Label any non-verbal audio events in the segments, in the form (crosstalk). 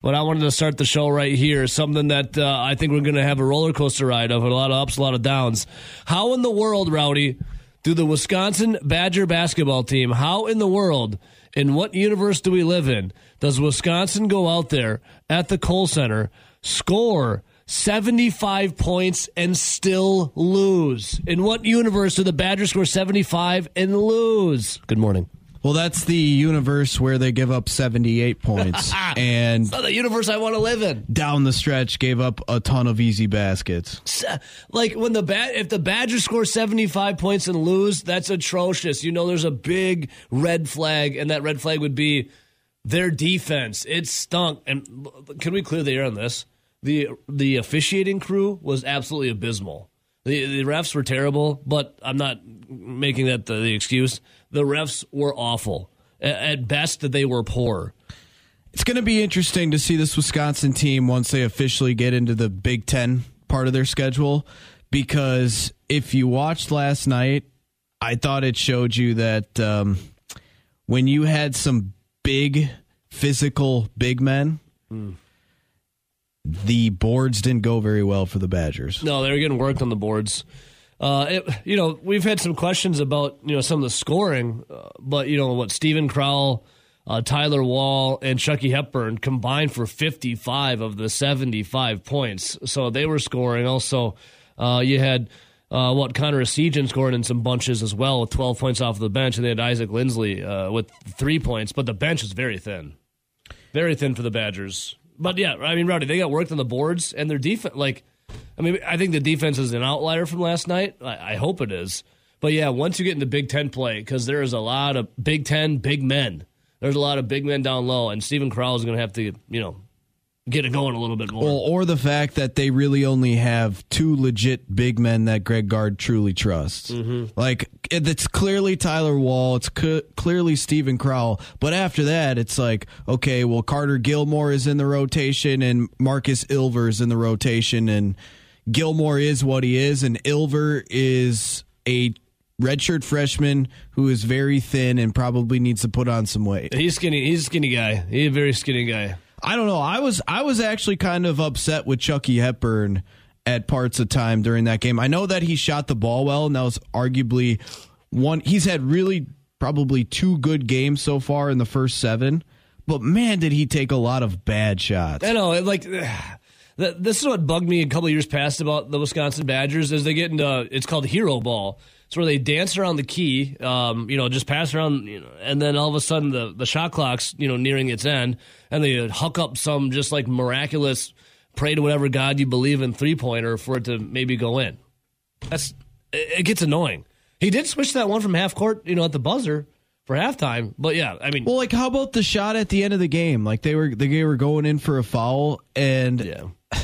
But I wanted to start the show right here. Something that uh, I think we're going to have a roller coaster ride of, a lot of ups, a lot of downs. How in the world, Rowdy, do the Wisconsin Badger basketball team, how in the world, in what universe do we live in, does Wisconsin go out there at the Kohl Center, score 75 points, and still lose? In what universe do the Badgers score 75 and lose? Good morning. Well, that's the universe where they give up 78 (laughs) points and It's not the universe I want to live in. down the stretch gave up a ton of easy baskets. Like when the bat, if the Badgers score seventy five points and lose, that's atrocious. You know, there's a big red flag, and that red flag would be their defense. It stunk. And can we clear the air on this? the The officiating crew was absolutely abysmal. The the refs were terrible, but I'm not making that the, the excuse. The refs were awful. At best, they were poor. It's going to be interesting to see this Wisconsin team once they officially get into the Big Ten part of their schedule. Because if you watched last night, I thought it showed you that um, when you had some big physical big men, the boards didn't go very well for the Badgers. No, they were getting worked on the boards. Uh, it, you know, we've had some questions about you know some of the scoring, uh, but you know what, Steven Crowl, uh, Tyler Wahl, and Chucky Hepburn combined for fifty-five of the seventy-five points. So they were scoring. Also, uh, you had uh, what Connor Essegian scoring in some bunches as well with twelve points off the bench, and they had Isaac Lindsey uh, with three points. But the bench is very thin, very thin for the Badgers. But yeah, I mean, Rowdy, they got worked on the boards, and their defense, like. I mean, I think the defense is an outlier from last night. I, I hope it is. But yeah, once you get into Big Ten play, because there is a lot of Big Ten big men. There's a lot of big men down low, and Steven Crowl is going to have to, you know, get it going a little bit more. Well, or the fact that they really only have two legit big men that Greg Gard truly trusts. Mm-hmm. Like it's clearly Tyler Wahl, it's c- clearly Steven Crowl, but after that, it's like okay, well Carter Gilmore is in the rotation and Markus Ilver is in the rotation, and Gilmore is what he is, and Ilver is a redshirt freshman who is very thin and probably needs to put on some weight. he's skinny. He's a skinny guy. He's a very skinny guy. I don't know. I was I was actually kind of upset with Chucky Hepburn at parts of time during that game. I know that he shot the ball well, and that was arguably one. He's had really probably two good games so far in the first seven, but man, did he take a lot of bad shots. I know, like (sighs) this is what bugged me a couple years past about the Wisconsin Badgers is they get into it's called hero ball. It's where they dance around the key, um, you know, just pass around, you know, and then all of a sudden the the shot clock's you know nearing its end, and they huck up some just like miraculous pray to whatever god you believe in three pointer for it to maybe go in. That's it, it gets annoying. He did switch that one from half court, you know, at the buzzer for halftime, but yeah, I mean, well, like how about the shot at the end of the game? Like they were they were going in for a foul, and yeah. (sighs)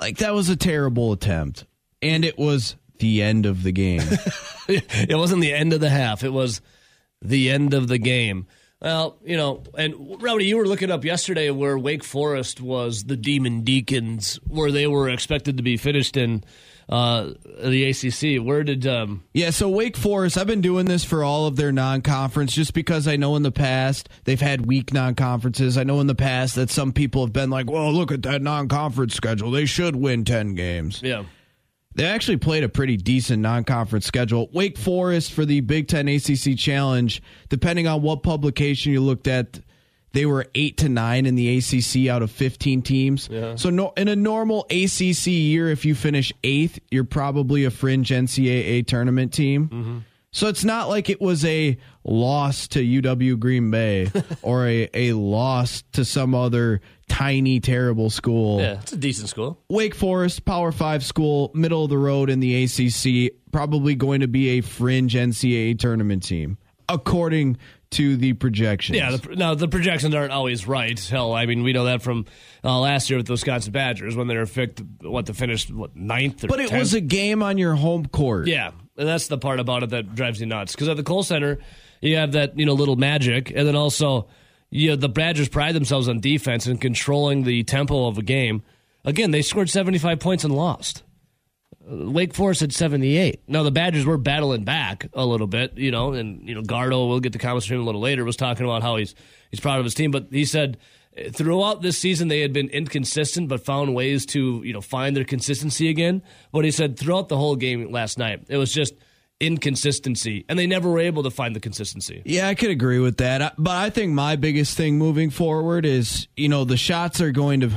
like that was a terrible attempt, and it was the end of the game. (laughs) it wasn't the end of the half. It was the end of the game. Well, you know, and Rowdy, you were looking up yesterday where Wake Forest was the Demon Deacons, where they were expected to be finished in uh, the ACC. Where did um, Yeah, so Wake Forest, I've been doing this for all of their non conference just because I know in the past they've had weak non conferences. I know in the past that some people have been like, well, look at that non conference schedule. They should win 10 games. yeah They actually played a pretty decent non conference schedule. Wake Forest for the Big Ten ACC Challenge, depending on what publication you looked at, they were eight to nine in the ACC out of 15 teams. So no, in a normal ACC year, if you finish eighth, you're probably a fringe NCAA tournament team. Mm-hmm. So it's not like it was a loss to UW Green Bay (laughs) or a, a loss to some other tiny, terrible school. yeah, it's a decent school. Wake Forest, Power Five school, middle of the road in the ACC, probably going to be a fringe NCAA tournament team, according to the projections. Yeah, the, now the projections aren't always right. Hell, I mean, we know that from uh, last year with the Wisconsin Badgers when they were picked, what the finished what ninth or but it 10th? was a game on your home court. Yeah, and that's the part about it that drives you nuts. Because at the Kohl Center, you have that you know little magic, and then also you know, the Badgers pride themselves on defense and controlling the tempo of a game. Again, they scored seventy five points and lost. Uh, Wake Forest had seventy eight. Now the Badgers were battling back a little bit, you know, and you know Gardo. We'll get to comments a little later. Was talking about how he's he's proud of his team, but he said throughout this season they had been inconsistent but found ways to you know find their consistency again but he said throughout the whole game last night it was just inconsistency and they never were able to find the consistency Yeah, I could agree with that. But I think my biggest thing moving forward is, you know, the shots are going to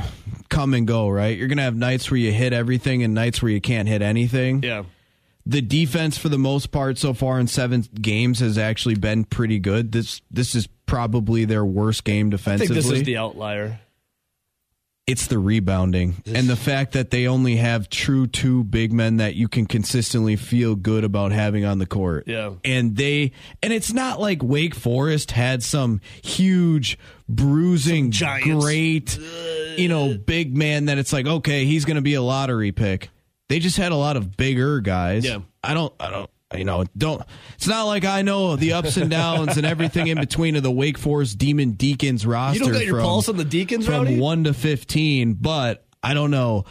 come and go, right? You're going to have nights where you hit everything and nights where you can't hit anything. yeah The defense for the most part so far in 7 games has actually been pretty good. This this is probably their worst game i defensively. think this is the outlier it's the rebounding and the fact that they only have true two big men that you can consistently feel good about having on the court. Yeah. And they and it's not like Wake Forest had some huge bruising Some great you know big man that it's like okay, he's going to be a lottery pick. They just had a lot of bigger guys. Yeah. I don't I don't you know, don't. It's not like I know the ups and downs and everything in between of the Wake Forest Demon Deacons roster. you don't your from- pulse on the deacons from Rowdy? one to fifteen, but I don't know.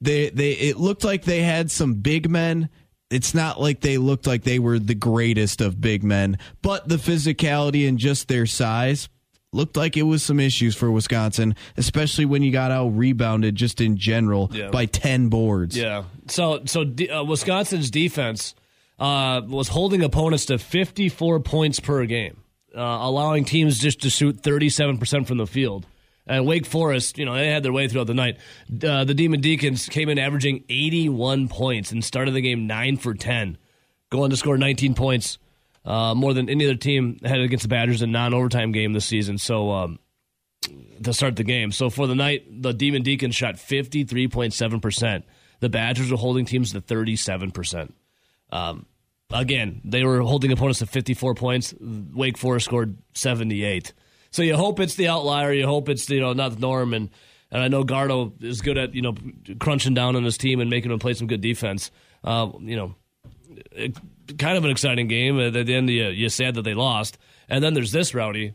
They they it looked like they had some big men. It's not like they looked like they were the greatest of big men, but the physicality and just their size looked like it was some issues for Wisconsin, especially when you got out rebounded just in general Yeah. by ten boards. Yeah. So so uh, Wisconsin's defense uh, was holding opponents to 54 points per game, uh, allowing teams just to shoot 37 percent from the field. And Wake Forest, you know, they had their way throughout the night. Uh, the Demon Deacons came in averaging 81 points and started the game nine for 10, going to score 19 points, uh, more than any other team had against the Badgers in non-overtime game this season. So. Um, to start the game. So for the night, the Demon Deacons shot 53.7%. The Badgers were holding teams to 37%. Um, again, they were holding opponents to 54 points. Wake Forest scored 78. So you hope it's the outlier. You hope it's you know not the norm. And and I know Gardo is good at you know crunching down on his team and making them play some good defense. Uh, you know, it, kind of an exciting game. At the end, you you sad that they lost. And then there's this rowdy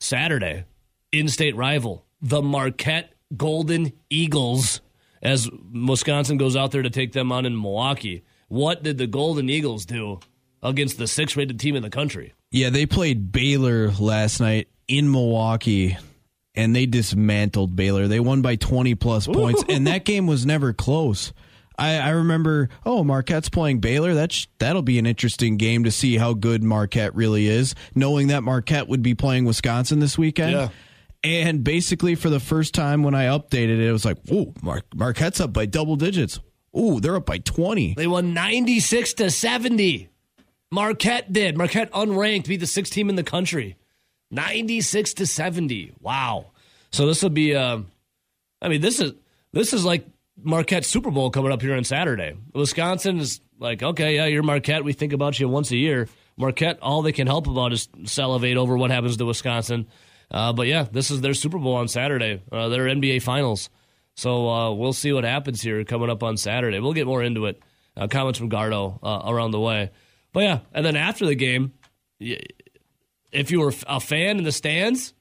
Saturday, in-state rival, the Marquette Golden Eagles, as Wisconsin goes out there to take them on in Milwaukee. What did the Golden Eagles do against the sixth-rated team in the country? Yeah, they played Baylor last night in Milwaukee and they dismantled Baylor. They won by 20 plus (laughs) points and that game was never close. I, I remember, oh, Marquette's playing Baylor. That's that'll be an interesting game to see how good Marquette really is, knowing that Marquette would be playing Wisconsin this weekend. Yeah. And basically, for the first time when I updated it, it was like, "Ooh, Mar- Marquette's up by double digits. Ooh, they're up by 20." They won 96 to 70. Marquette did. Marquette unranked beat the sixth team in the country. 96 to 70. Wow. So this will be uh, I mean this is this is like Marquette Super Bowl coming up here on Saturday. Wisconsin is like, okay, yeah, you're Marquette. We think about you once a year. Marquette, all they can help about is salivate over what happens to Wisconsin. Uh, but yeah, this is their Super Bowl on Saturday. Uh, their NBA Finals. So uh, we'll see what happens here coming up on Saturday. We'll get more into it. Uh, comments from Gardo uh, around the way. But yeah, and then after the game, if you were a fan in the stands,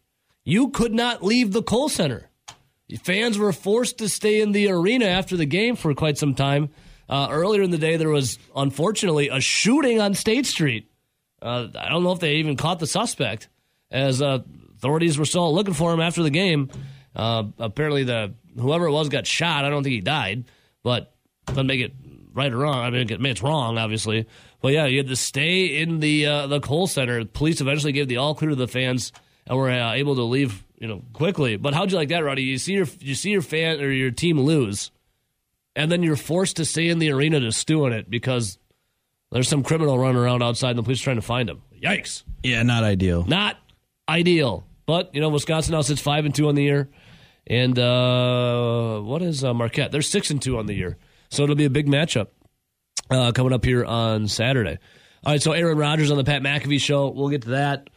you could not leave the Kohl Center. Fans were forced to stay in the arena after the game for quite some time. Uh, earlier in the day, there was unfortunately a shooting on State Street. Uh, I don't know if they even caught the suspect, as uh, authorities were still looking for him after the game. Uh, apparently, the whoever it was got shot. I don't think he died, but doesn't make it right or wrong. I mean, it's wrong, obviously. But yeah, you had to stay in the uh, the Kohl Center. Police eventually gave the all clear to the fans and were uh, able to leave, you know, quickly. But how'd you like that, Rowdy? You see your you see your fan or your team lose, and then you're forced to stay in the arena to stew in it because there's some criminal running around outside and the police are trying to find him. Yikes! Yeah, not ideal. Not ideal. But you know, Wisconsin now sits five and two on the year, and uh, what is uh, Marquette? They're six and two on the year, so it'll be a big matchup uh, coming up here on Saturday. All right, so Aaron Rodgers on the Pat McAfee show. We'll get to that.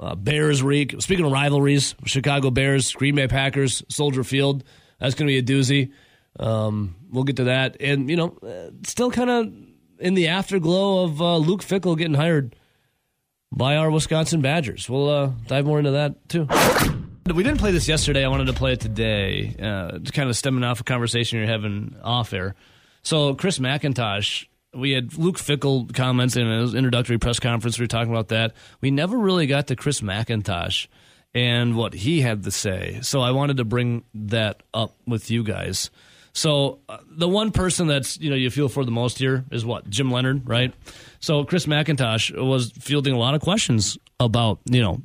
Uh, Bears week. Speaking of rivalries, Chicago Bears, Green Bay Packers, Soldier Field. That's going to be a doozy. Um, we'll get to that, and you know, uh, still kind of in the afterglow of uh, Luke Fickell getting hired by our Wisconsin Badgers. We'll dive more into that too. We didn't play this yesterday. I wanted to play it today, uh, kind of stemming off a conversation you're having off air. So, Chris McIntosh, we had Luke Fickell comments in his introductory press conference. We were talking about that. We never really got to Chris McIntosh and what he had to say. So I wanted to bring that up with you guys. So uh, the one person that's you know you feel for the most here is what Jim Leonhard, right? So Chris McIntosh was fielding a lot of questions about you know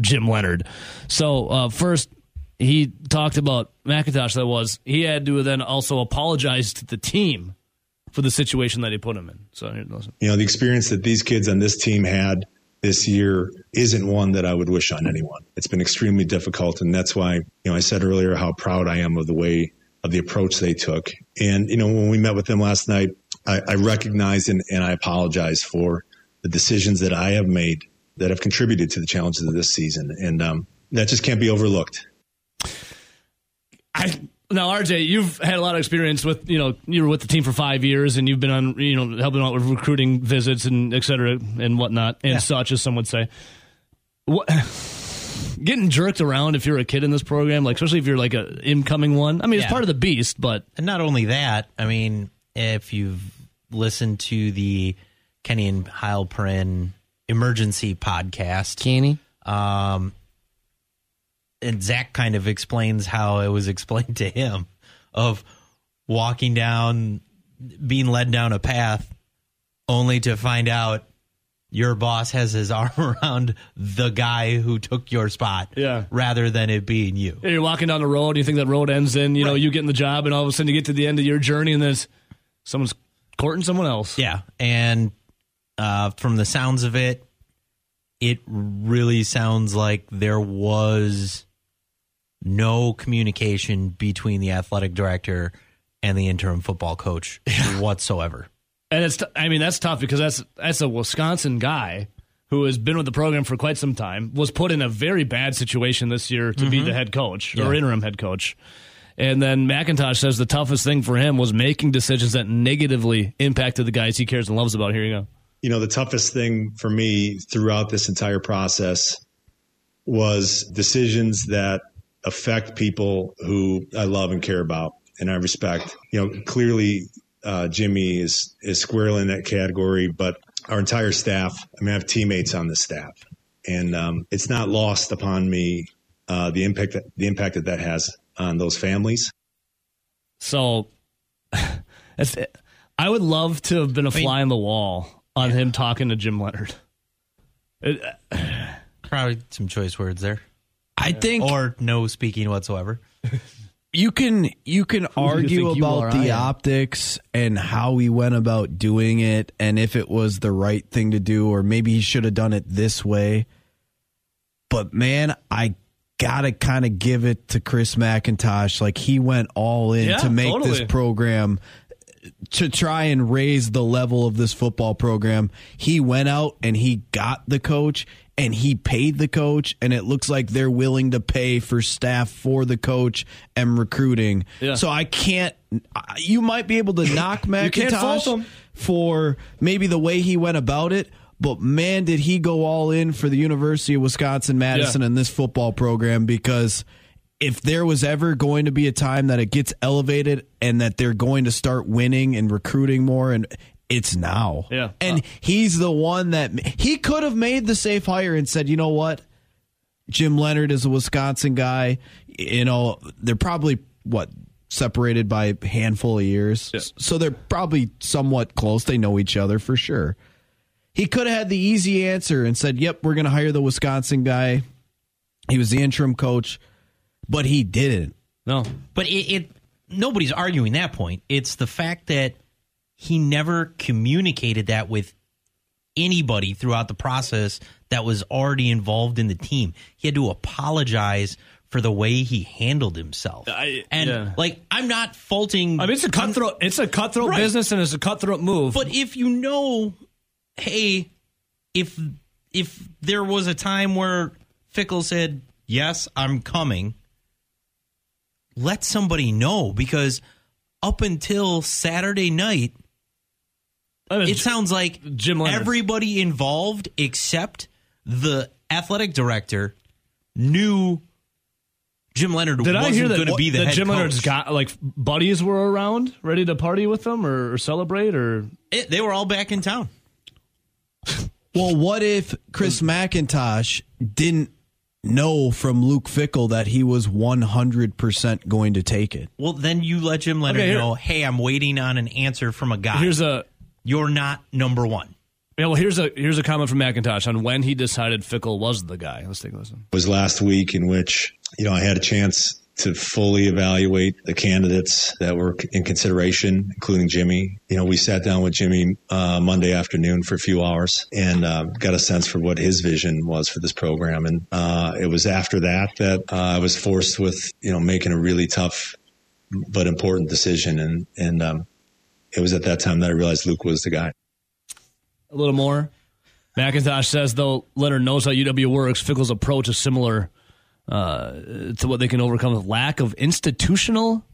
Jim Leonhard. So uh, first he talked about McIntosh. That was he had to then also apologize to the team for the situation that he put him in. So. You know the experience that these kids on this team had this year isn't one that I would wish on anyone. It's been extremely difficult, and that's why you know I said earlier how proud I am of the way of the approach they took. And, you know, when we met with them last night, I, I recognized and, and I apologize for the decisions that I have made that have contributed to the challenges of this season. And um, that just can't be overlooked. I now, RJ, you've had a lot of experience with you know you were with the team for five years, and you've been on you know helping out with recruiting visits and et cetera and whatnot and yeah. such, as some would say. What (sighs) getting jerked around if you're a kid in this program, like especially if you're like a incoming one. I mean, yeah. it's part of the beast, but and not only that. I mean, if you've listened to the Kenny and Heilprin emergency podcast, Kenny, um, and Zach kind of explains how it was (laughs) explained to him of walking down, being led down a path, only to find out your boss has his (laughs) arm around the guy who took your spot yeah. rather than it being you. Yeah, you're walking down the road, you think that road ends in, you right. know, you getting the job, and all of a sudden you get to the end of your journey and there's someone's courting someone else. Yeah. And uh, from the sounds of it, it really sounds like there was no communication between the athletic director and the interim football coach (laughs) whatsoever. And it's, t- I mean, that's tough because that's that's a Wisconsin guy who has been with the program for quite some time, was put in a very bad situation this year to mm-hmm. be the head coach yeah. or interim head coach. And then McIntosh says the toughest thing for him was making decisions that negatively impacted the guys he cares and loves about. Here you go. You know, the toughest thing for me throughout this entire process was decisions that affect people who I love and care about and I respect. You know, clearly uh, Jimmy is is squarely in that category, but our entire staff. I mean, I have teammates on the staff, and um, it's not lost upon me uh, the impact that, the impact that that has on those families. So, (laughs) I would love to have been a fly on the wall on yeah. him talking to Jim Leonhard. It, Probably some choice words there. I think, or no speaking whatsoever. you can you can Who argue you about the optics and how he went about doing it and if it was the right thing to do or maybe he should have done it this way. But man, I gotta kind of give it to Chris McIntosh. Like he went all in yeah, to make totally. this program to try and raise the level of this football program. He went out and he got the coach and he paid the coach and it looks like they're willing to pay for staff for the coach and recruiting. Yeah. So I can't you might be able to (coughs) knock McIntosh for maybe the way he went about it, but man did he go all in for the University of Wisconsin Madison yeah. and this football program because if there was ever going to be a time that it gets elevated and that they're going to start winning and recruiting more and it's now. Yeah. And he's the one that he could have made the safe hire and said, you know what? Jim Leonhard is a Wisconsin guy. You know, they're probably what separated by a handful of years. Yeah. So they're probably somewhat close. They know each other for sure. He could have had the easy answer and said, "Yep, we're going to hire the Wisconsin guy." He was the interim coach, but he didn't. No. But it, it nobody's arguing that point. It's the fact that he never communicated that with anybody throughout the process that was already involved in the team. He had to apologize for the way he handled himself. I, and yeah. like I'm not faulting I mean it's a cutthroat it's a cutthroat right. business and it's a cutthroat move. But if you know hey if if there was a time where Fickell said, "Yes, I'm coming." Let somebody know because up until Saturday night it sounds like Jim Leonhard. everybody involved except the athletic director knew Jim Leonhard Did wasn't going to be the that head Jim coach. Leonhard's got like buddies were around, ready to party with them or, or celebrate, or it, they were all back in town. well, what if Chris McIntosh didn't know from Luke Fickell that he was 100% going to take it. Well, then you let Jim Leonhard Okay, know, hey, I'm waiting on an answer from a guy. Here's a You're not number one. yeah. Well, here's a here's a comment from McIntosh on when he decided Fickell was the guy. Let's take a listen. was last week in which you know I had a chance to fully evaluate the candidates that were in consideration, including Jimmy. You know, we sat down with Jimmy uh, Monday afternoon for a few hours and uh, got a sense for what his vision was for this program. And uh, it was after that that uh, I was forced with you know making a really tough but important decision. And and um, it was at that time that I realized Luke was the guy. A little more. McIntosh says though Leonhard knows how UW works. Fickell's approach is similar uh, to what they can overcome with lack of institutional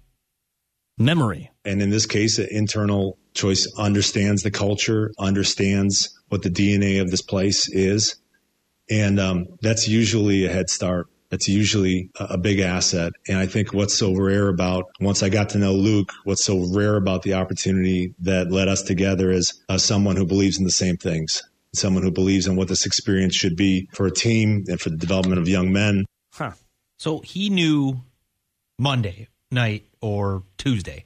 memory. And in this case, an internal choice understands the culture, understands what the DNA of this place is. And um, that's usually a head start. That's usually a, big asset. And I think what's so rare about, once I got to know Luke, what's so rare about the opportunity that led us together is uh, someone who believes in the same things, someone who believes in what this experience should be for a team and for the development of young men. Huh. So he knew Monday night or Tuesday.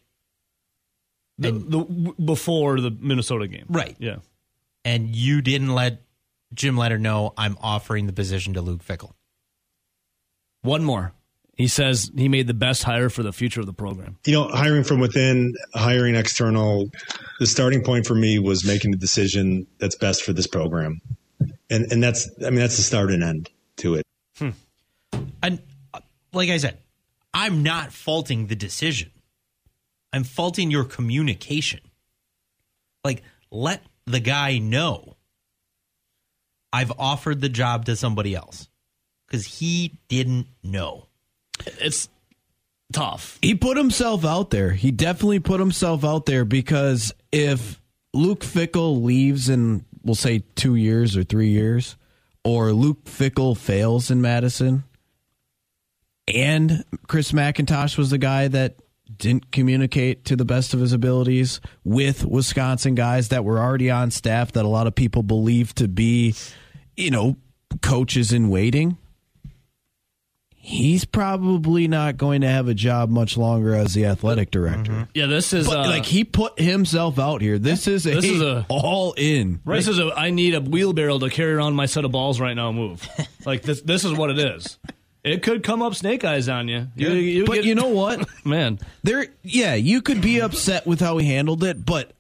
The, the, before the Minnesota game. Right. Yeah. And you didn't let Jim Leonhard know I'm offering the position to Luke Fickell. One more. He says he made the best hire for the future of the program. you know, hiring from within, hiring external, the starting point for me was making the decision that's best for this program. And and that's I mean that's the start and end to it. And uh, like I said, I'm not faulting the decision. I'm faulting your communication. Like, let the guy know I've offered the job to somebody else because he didn't know. It's tough. He put himself out there. He definitely put himself out there because if Luke Fickell leaves in, we'll say, two years or three years, or Luke Fickell fails in Madison, and Chris McIntosh was the guy that didn't communicate to the best of his abilities with Wisconsin guys that were already on staff that a lot of people believe to be, you know, coaches in waiting he's probably not going to have a job much longer as the athletic director. Yeah, this is But uh, like he put himself out here. This is a, This is a- all in. Right? This is a I need a wheelbarrow to carry around my set of balls right now. Move like this. This is what it is. It could come up snake eyes on you. you, you but get- you know (laughs) what? man, There yeah, you could be upset with how he handled it, but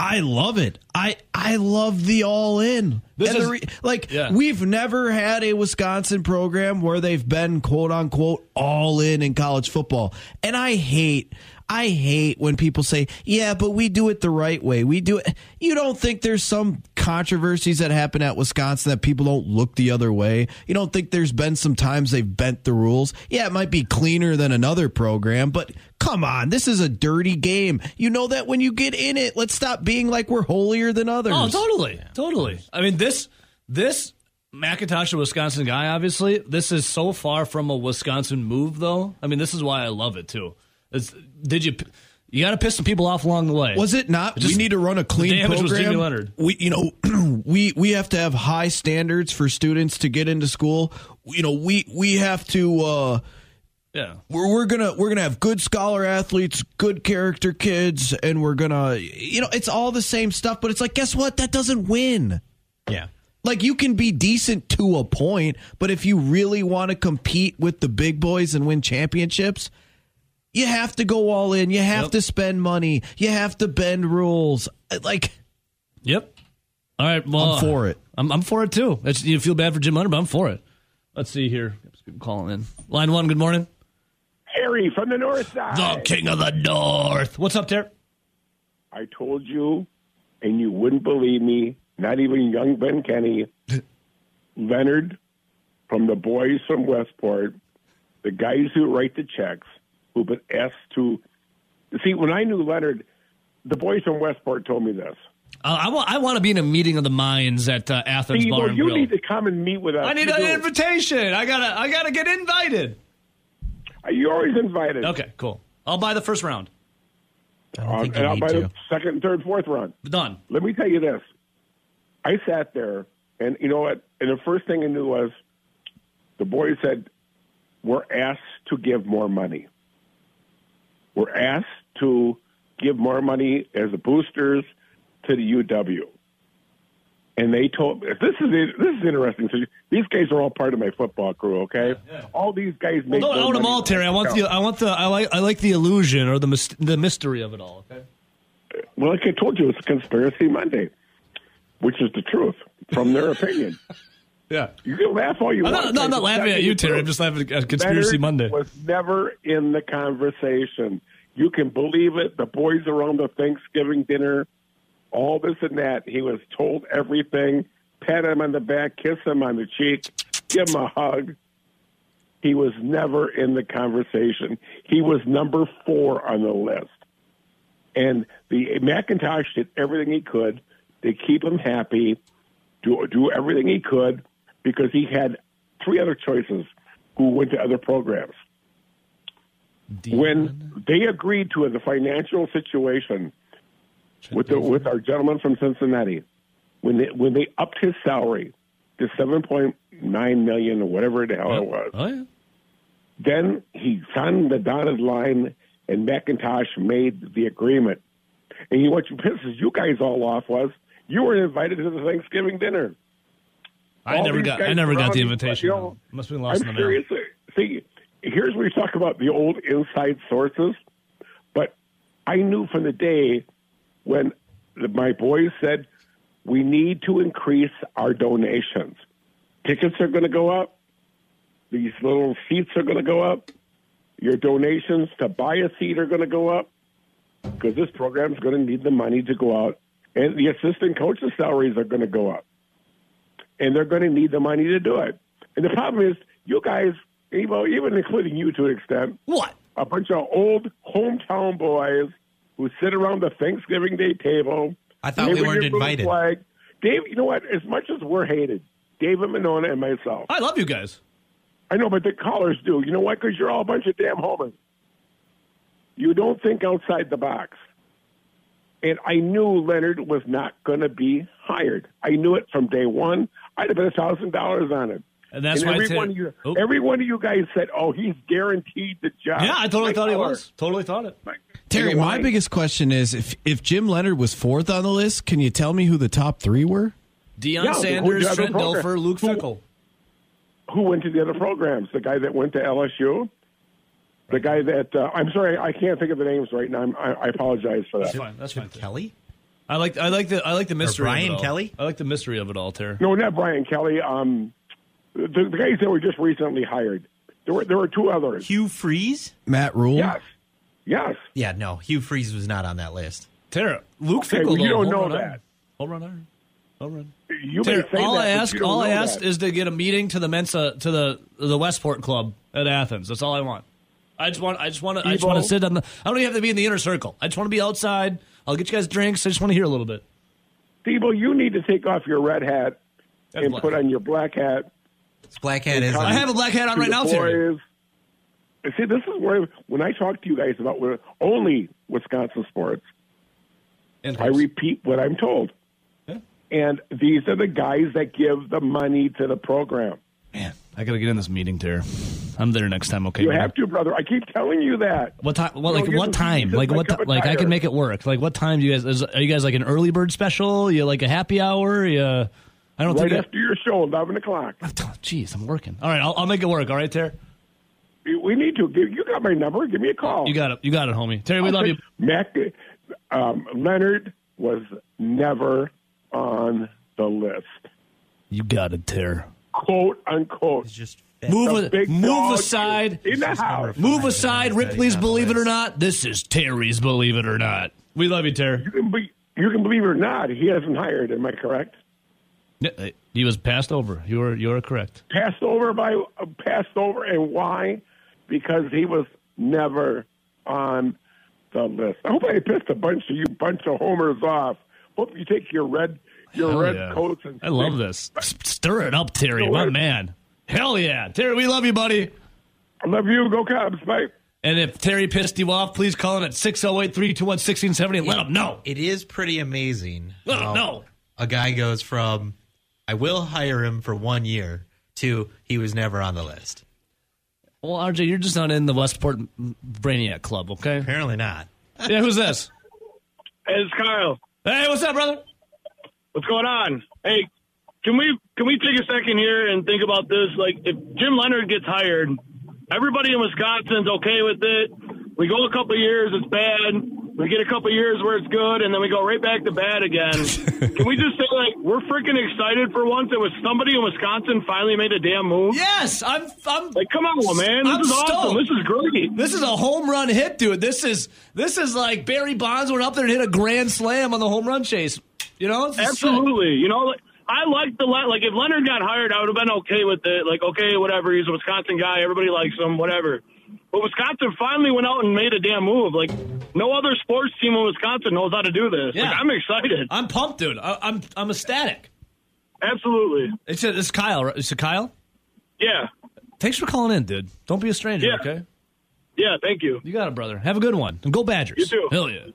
I love it. I I love the all in. This And is- re- like yeah. we've never had a Wisconsin program where they've been quote unquote all in in college football. And I hate I hate when people say, "Yeah, but we do it the right way. We do it." You don't think there's some controversies that happen at Wisconsin that people don't look the other way? You don't think there's been some times they've bent the rules? Yeah, it might be cleaner than another program, but come on, this is a dirty game. You know that when you get in it. Let's stop being like we're holier than others. oh, totally, totally. I mean this this McIntosh, a Wisconsin guy, obviously. This is so far from a Wisconsin move, though. I mean, this is why I love it too. It's, did you? You got to piss some people off along the way. Was it not? Just- we need to run a clean the damage was program. Jimmy Leonhard. We, you know, (clears throat) we we have to have high standards for students to get into school. You know, we we have to. uh Yeah. we're, we're gonna we're gonna have good scholar athletes, good character kids, and we're gonna you know it's all the same stuff. But it's like, guess what? That doesn't win. Yeah. Like you can be decent to a point, but if you really want to compete with the big boys and win championships, you have to go all in. You have Yep. to spend money. You have to bend rules. Like Yep. All right. Well, I'm for it. I'm, I'm for it too. It's, you feel bad for Jim Leonhard, but I'm for it. Let's see here. People calling in. Line one. Good morning. Harry from the north side. The King of the North. What's up, there? I told you, and you wouldn't believe me. Not even young Ben Kenny, (laughs) Leonard from the boys from Westport, the guys who write the checks, who've been asked to see. When I knew Leonhard, the boys from Westport told me this. Uh, I want. I want to be in a meeting of the minds at uh, Athens See, Bar well, and you Grill. need to come and meet with us. I need an do. invitation. I gotta. I gotta get invited. You're always invited. Okay, cool. I'll buy the first round. Uh, and I'll need buy to. the second, third, fourth run. Done. let me tell you this. I sat there, and you know what? And the first thing I knew was the boys said, We're asked to give more money. We're asked to give more money as the boosters to the UW. And they told this is this is interesting. So these guys are all part of my football crew. Okay, all these guys make. Don't own them all, Terry. I want the I want the I like I like the illusion or the the mystery of it all. Okay. Well, like I told you, it's a conspiracy Monday, which is the truth from their (laughs) opinion. Yeah. You can laugh all you I'm want. not, no, I'm not laughing at you, Terry. I'm just laughing at Conspiracy Leonhard Monday. was never in the conversation. You can believe it. The boys around the Thanksgiving dinner, all this and that. He was told everything. Pat him on the back, kiss him on the cheek, give him a hug. He was never in the conversation. He was number four on the list. And the McIntosh did everything he could to keep him happy, do do everything he could because he had three other choices who went to other programs. When they agreed to the financial situation with the, with our gentleman from Cincinnati, when they when they upped his salary to seven point nine million or whatever the hell it was, Oh yeah. then he signed the dotted line, and McIntosh made the agreement. And you, what pisses you guys all off was you were invited to the Thanksgiving dinner. I never got I never got the invitation. you know, Must have been lost I'm in the mail. serious. Uh, see, here's where you talk about the old inside sources. But I knew from the day when the, my boys said we need to increase our donations. Tickets are going to go up. These little seats are going to go up. Your donations to buy a seat are going to go up because this program is going to need the money to go out, and the assistant coaches' salaries are going to go up and they're going to need the money to do it. And the problem is, you guys, even, even including you to an extent, What? a bunch of old hometown boys who sit around the Thanksgiving Day table. I thought we weren't invited. Flag. Dave, you know what? As much as we're hated, David Monona and myself, I love you guys. I know, but the callers do. You know what? Because you're all a bunch of damn homers. You don't think outside the box. And I knew Leonhard was not going to be hired. I knew it from day one. I'd have bet a thousand dollars on it. And that's and why every Ter- one of you, Oh. every one of you guys said, "Oh, he's guaranteed the job." Yeah, I totally My thought he was. Totally thought it. Like, Terry, you know my why? biggest question is if if Jim Leonhard was fourth on the list, can you tell me who the top three were? Deion Yeah, Sanders, who's the other Trent Dilfer, program? Luke Who- Fickell. who went to the other programs? The guy that went to LSU, the guy that uh, I'm sorry, I can't think of the names right now. I'm, I, I apologize for that. That's fine. That's fine. Kelly? I like I like the I like the mystery. of Brian it all. Kelly? I like the mystery of it all, Terry. No, not Brian Kelly. Um, the, the guys that were just recently hired. There were there were two others. Hugh Freeze? Matt Rhule. Yes, yes. Yeah, no, Hugh Freeze was not on that list. Tara, Luke Okay, Fickell. well, you don't know run that. Hold on, iron. Home run. You may Terry, say all that, I but asked, all I know asked that. is to get a meeting to the Mensa to the the Westport Club at Athens. That's all I want. I just want I just want to I just want to sit on the. I don't even have to be in the inner circle. I just want to be outside. I'll get you guys drinks. I just want to hear a little bit. Steve, you need to take off your red hat That's and black. put on your black hat. This black hat is. I have a black hat on right now, Terry. See, this is where when I talk to you guys about only Wisconsin sports, I repeat what I'm told. Yeah. And these are the guys that give the money to the program. Man, I gotta get in this meeting, Terry. I'm there next time. Okay. You have to, brother. I keep telling you that. What time? Well, like what time? Like what? of like I can make it work. Like what time do you guys? Is, are you guys like an early bird special? You like a happy hour? You, I don't Right think. after your show, 11 o'clock. I, oh, Jeez, I'm working. All right, I'll, I'll make it work. All right, Terry. We need to. You got my number. Give me a call. You got it. You got it, homie. Terry, we love you. Mac, um, Leonhard was never on the list. You got it, Terry. Quote unquote. It's just. Move, a, move aside. in the house. Move aside. Ripley's Believe It or Not. This is Terry's Believe It or Not. We love you, Terry. You can, be, you can believe it or not, he hasn't hired. Am I correct? Yeah, uh, He was passed over. You are you are correct. Passed over by uh, passed over, and why? Because he was never on the list. I hope I pissed a bunch of you bunch of homers off. Hope you take your red your Hell red yeah. coats and I love this. Stir it up, Terry, Go my ahead. man. Hell yeah, Terry. We love you, buddy. I love you. Go Cubs, mate. And if Terry pissed you off, please call him at 608 321 1670 and let him know. It is pretty amazing. Let him how know. A guy goes from I will hire him for one year. Two, he was never on the list. Well, RJ, you're just not in the Westport Brainiac Club, okay? Apparently not. yeah, who's this? Hey, it's Kyle. Hey, what's up, brother? What's going on? Hey, can we can we take a second here and think about this? Like, if Jim Leonhard gets hired, everybody in Wisconsin's okay with it. We go a couple years, it's bad. We get a couple years where it's good, and then we go right back to bad again. (laughs) can we just say like we're freaking excited for once? It was somebody in Wisconsin finally made a damn move. Yes, I'm. I'm. Like, come on, man! This I'm is awesome. This is great. This is a home run hit, dude. This is this is like Barry Bonds went up there and hit a grand slam on the home run chase. You know, It's. Absolutely. You know, like, I like the Le- like if Leonhard got hired, I would have been okay with it. Like, okay, whatever. He's a Wisconsin guy. Everybody likes him. Whatever. But Wisconsin finally went out and made a damn move. Like, no other sports team in Wisconsin knows how to do this. Yeah. Like, I'm excited. I'm pumped, dude. I, I'm I'm ecstatic. Absolutely. It's a, it's Kyle. right? It's Kyle. Yeah. Thanks for calling in, dude. Don't be a stranger, Yeah. okay? Yeah. Thank you. You got it, brother. Have a good one. And go Badgers. You too. Hell yeah.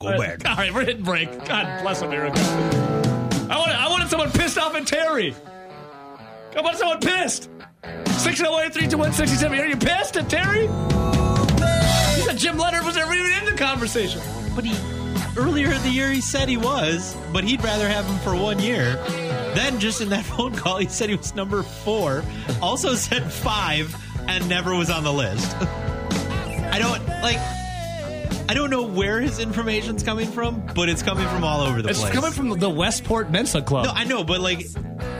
Go back. All right, we're hitting break. God bless America. I wanted, I wanted someone pissed off at Terry. I wanted someone pissed. 608 321 67. Are you pissed at Terry? He said Jim Leonhard was never even in the conversation. But he earlier in the year he said he was, but he'd rather have him for one year. Then just in that (laughs) phone call, he said he was number four. Also said five and never was on the list. (laughs) I don't like. I don't know where his information's coming from, but it's coming from all over the It's place. It's coming from the Westport Mensa Club. No, I know, but like,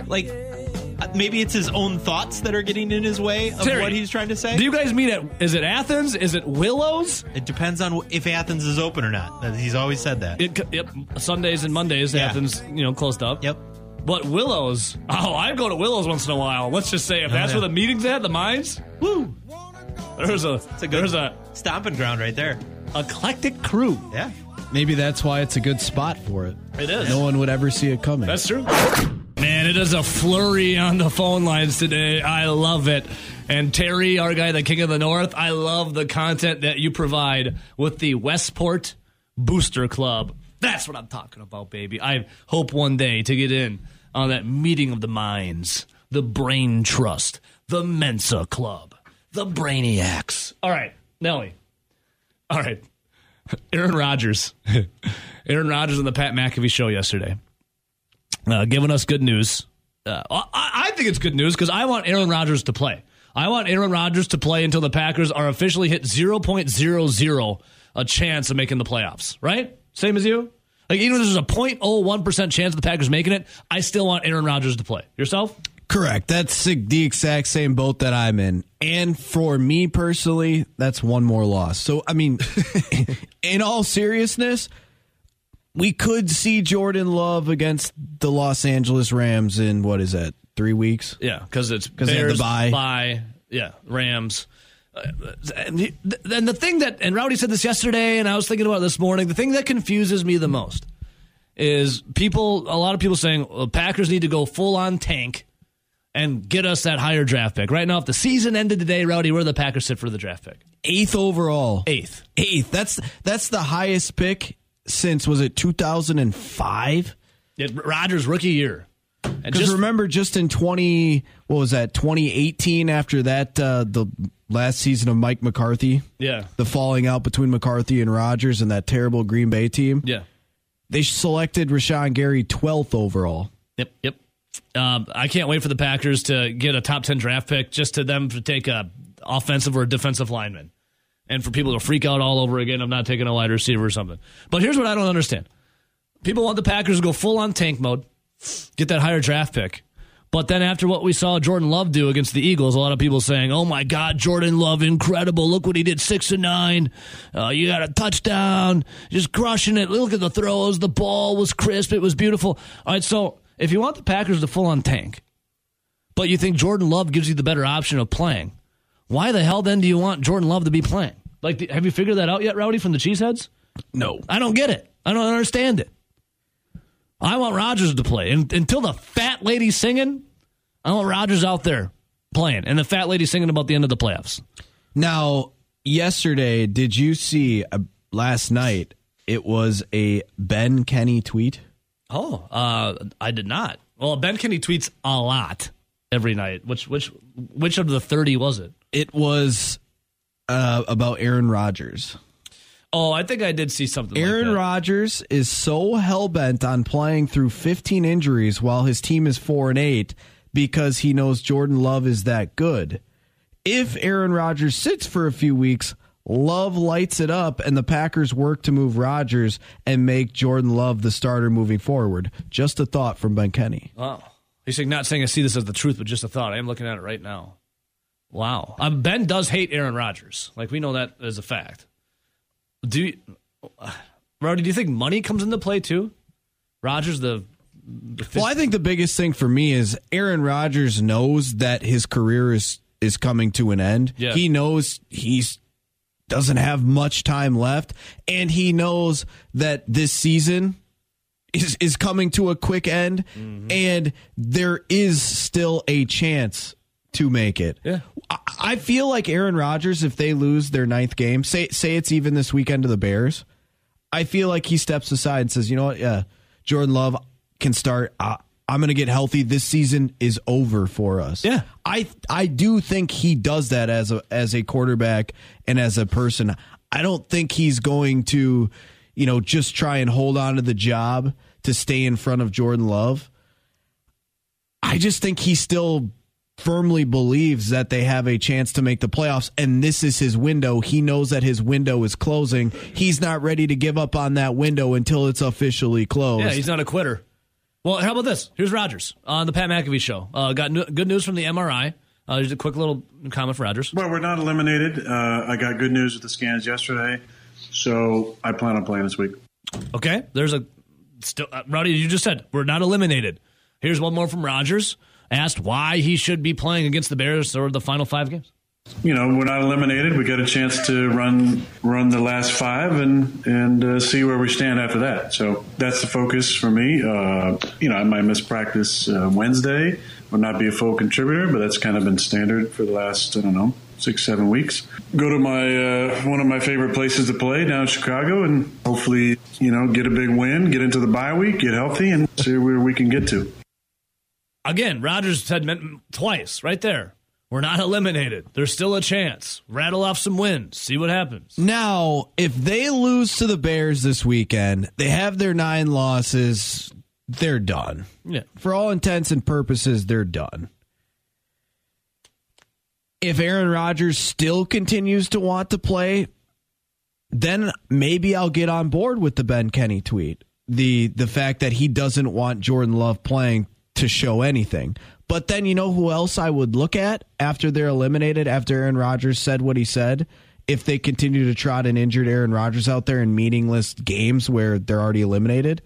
like uh, maybe it's his own thoughts that are getting in his way of Terry, what he's trying to say. Do you guys meet at, is it Athens? Is it Willows? it depends on if Athens is open or not. He's always said that. It, yep, Sundays and Mondays, Yeah. Athens, you know, closed up. yep. But Willows, oh, I go to Willows once in a while. Let's just say if that's yeah. where the meeting's at, the mines, woo. There's a, It's a good there's a stomping ground right there. Eclectic crew. Yeah. Maybe that's why it's a good spot for it. It is. No one would ever see it coming. That's true. Man, it is a flurry on the phone lines today. I love it. And Terry, our guy, the King of the North, I love the content that you provide with the Westport Booster Club. That's what I'm talking about, baby. I hope one day to get in on that meeting of the minds, the Brain Trust, the Mensa Club, the Brainiacs. All right, Nelly. All right. Aaron Rodgers. (laughs) Aaron Rodgers on the Pat McAfee show yesterday uh, giving us good news. Uh, I, I think it's good news because I want Aaron Rodgers to play. I want Aaron Rodgers to play until the Packers are officially hit 0.00 a chance of making the playoffs, right? Same as you? Like, even if there's a 0.01% chance of the Packers making it, I still want Aaron Rodgers to play. Yourself? Correct. That's the exact same boat that I'm in. And for me personally, that's one more loss. So, I mean, (laughs) in all seriousness, we could see Jordan Love against the Los Angeles Rams in what is that, three weeks? Yeah, because it's because they have the bye. bye, yeah, Rams. Uh, and, he- and the thing that, and Rowdy said this yesterday, and I was thinking about it this morning. The thing that confuses me the most is people. A lot of people saying well, Packers need to go full on tank and get us that higher draft pick. Right now, if the season ended today, Rowdy, where do the Packers sit for the draft pick? Eighth overall. Eighth. Eighth. That's that's the highest pick since was it 2005? Yeah, Rodgers rookie year. Because remember, just in 20, what was that, 2018, after that, uh, the last season of Mike McCarthy, yeah, the falling out between McCarthy and Rodgers and that terrible Green Bay team, yeah. they selected Rashan Gary 12th overall. Yep, yep. Um, I can't wait for the Packers to get a top ten draft pick, just to them to take a offensive or a defensive lineman, and for people to freak out all over again. I'm not taking a wide receiver or something. But here's what I don't understand: people want the Packers to go full on tank mode, get that higher draft pick. But then after what we saw Jordan Love do against the Eagles, a lot of people saying, "Oh my God, Jordan Love, incredible! Look what he did, six and nine. Uh, you got a touchdown, just crushing it. Look at the throws. The ball was crisp. It was beautiful." All right, so if you want the Packers to full on tank, but you think Jordan Love gives you the better option of playing, why the hell then do you want Jordan Love to be playing? Like, have you figured that out yet, Rowdy, from the Cheeseheads? No. I don't get it. I don't understand it. I want Rodgers to play. And, until the fat lady singing, I want Rodgers out there playing. And the fat lady singing about the end of the playoffs. Now, yesterday, did you see uh, last night? It was a Ben Kenny tweet. Oh, uh, I did not. Well, Ben Kenny tweets a lot every night. Which which which of the thirty was it? It was uh, about Aaron Rodgers. Oh, I think I did see something. Aaron like. Rodgers is so hell bent on playing through 15 injuries while his team is 4 and 8 because he knows Jordan Love is that good. If Aaron Rodgers sits for a few weeks, Love lights it up and the Packers work to move Rodgers and make Jordan Love the starter moving forward. Just a thought from Ben Kenny. Oh, he's saying not saying I see this as the truth, but just a thought. I am looking at it right now. Wow, um, Ben does hate Aaron Rodgers. Like we know that as a fact. Do you, Rowdy? Do you think money comes into play too? Rodgers, the, the Well, I think the biggest thing for me is Aaron Rodgers knows that his career is is coming to an end. Yeah. He knows he's doesn't have much time left, and he knows that this season is is coming to a quick end, mm-hmm. and there is still a chance to make it. Yeah. I- I feel like Aaron Rodgers, if they lose their ninth game, say say it's even this weekend to the Bears, I feel like he steps aside and says, "You know what? Yeah, Jordan Love can start. I, I'm going to get healthy. This season is over for us." Yeah. I I do think he does that as a as a quarterback and as a person. I don't think he's going to, you know, just try and hold on to the job to stay in front of Jordan Love. I just think he still firmly believes that they have a chance to make the playoffs and this is his window. He knows that his window is closing. He's not ready to give up on that window until it's officially closed. Yeah, he's not a quitter. Well, how about this? Here's Rodgers on the Pat McAfee show. Uh, got good news from the MRI. Uh, just a quick little comment for Rodgers. Well, we're not eliminated. Uh, I got good news with the scans yesterday, so I plan on playing this week. Okay, there's a still uh, Rowdy. You just said we're not eliminated. Here's one more from Rodgers. Asked why he should be playing against the Bears or the final five games. You know, we're not eliminated. We got a chance to run run the last five and and uh, see where we stand after that. So that's the focus for me. Uh, you know, I might miss practice uh, Wednesday or not be a full contributor, but that's kind of been standard for the last I don't know six seven weeks. Go to my uh, one of my favorite places to play down in Chicago, and hopefully you know get a big win, get into the bye week, get healthy, and see where we can get to. Again, Rodgers said meant twice right there. We're not eliminated. There's still a chance. Rattle off some wins. See what happens. Now, if they lose to the Bears this weekend, they have their nine losses, they're done. Yeah. For all intents and purposes, they're done. If Aaron Rodgers still continues to want to play, then maybe I'll get on board with the Ben Kenny tweet. The the fact that he doesn't want Jordan Love playing to show anything. But then you know who else I would look at after they're eliminated, after Aaron Rodgers said what he said? If they continue to trot an injured Aaron Rodgers out there in meaningless games where they're already eliminated.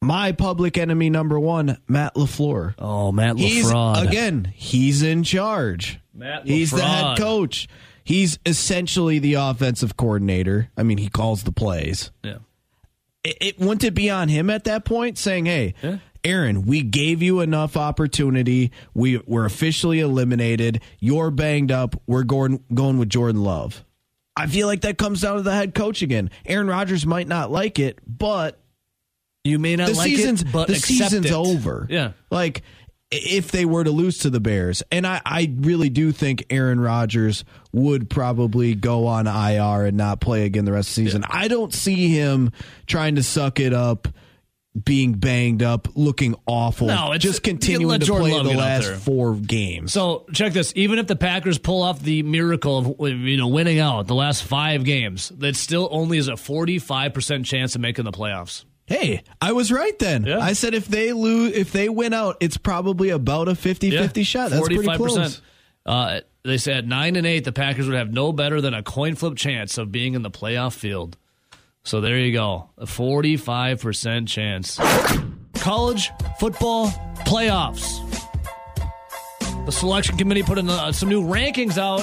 My public enemy number one, Matt LaFleur. Oh, Matt LaFleur. Again, he's in charge. Matt LaFleur. he's the head coach. He's essentially the offensive coordinator. I mean, he calls the plays. Yeah. It, it wouldn't it be on him at that point saying, "Hey, Yeah. Aaron, we gave you enough opportunity. We we're officially eliminated. You're banged up. We're going going with Jordan Love." I feel like that comes down to the head coach again. Aaron Rodgers might not like it, but You may not the like season's it, but the season's it. over. Yeah. like if they were to lose to the Bears, and I, I really do think Aaron Rodgers would probably go on IR and not play again the rest of the season. I don't see him trying to suck it up. Being banged up, looking awful. No, it's- just continuing to Jordan play Love the last four games. So check this. Even if the Packers pull off the miracle of you know winning out the last five games, that still only is a forty five percent chance of making the playoffs. Hey, I was right then. Yeah. I said if they lose, if they win out, it's probably about a 50-50 shot. That's pretty close. Uh, they said nine and eight, the Packers would have no better than a coin flip chance of being in the playoff field. So there you go, a forty-five percent chance. College football playoffs. The selection committee put in uh, some new rankings out.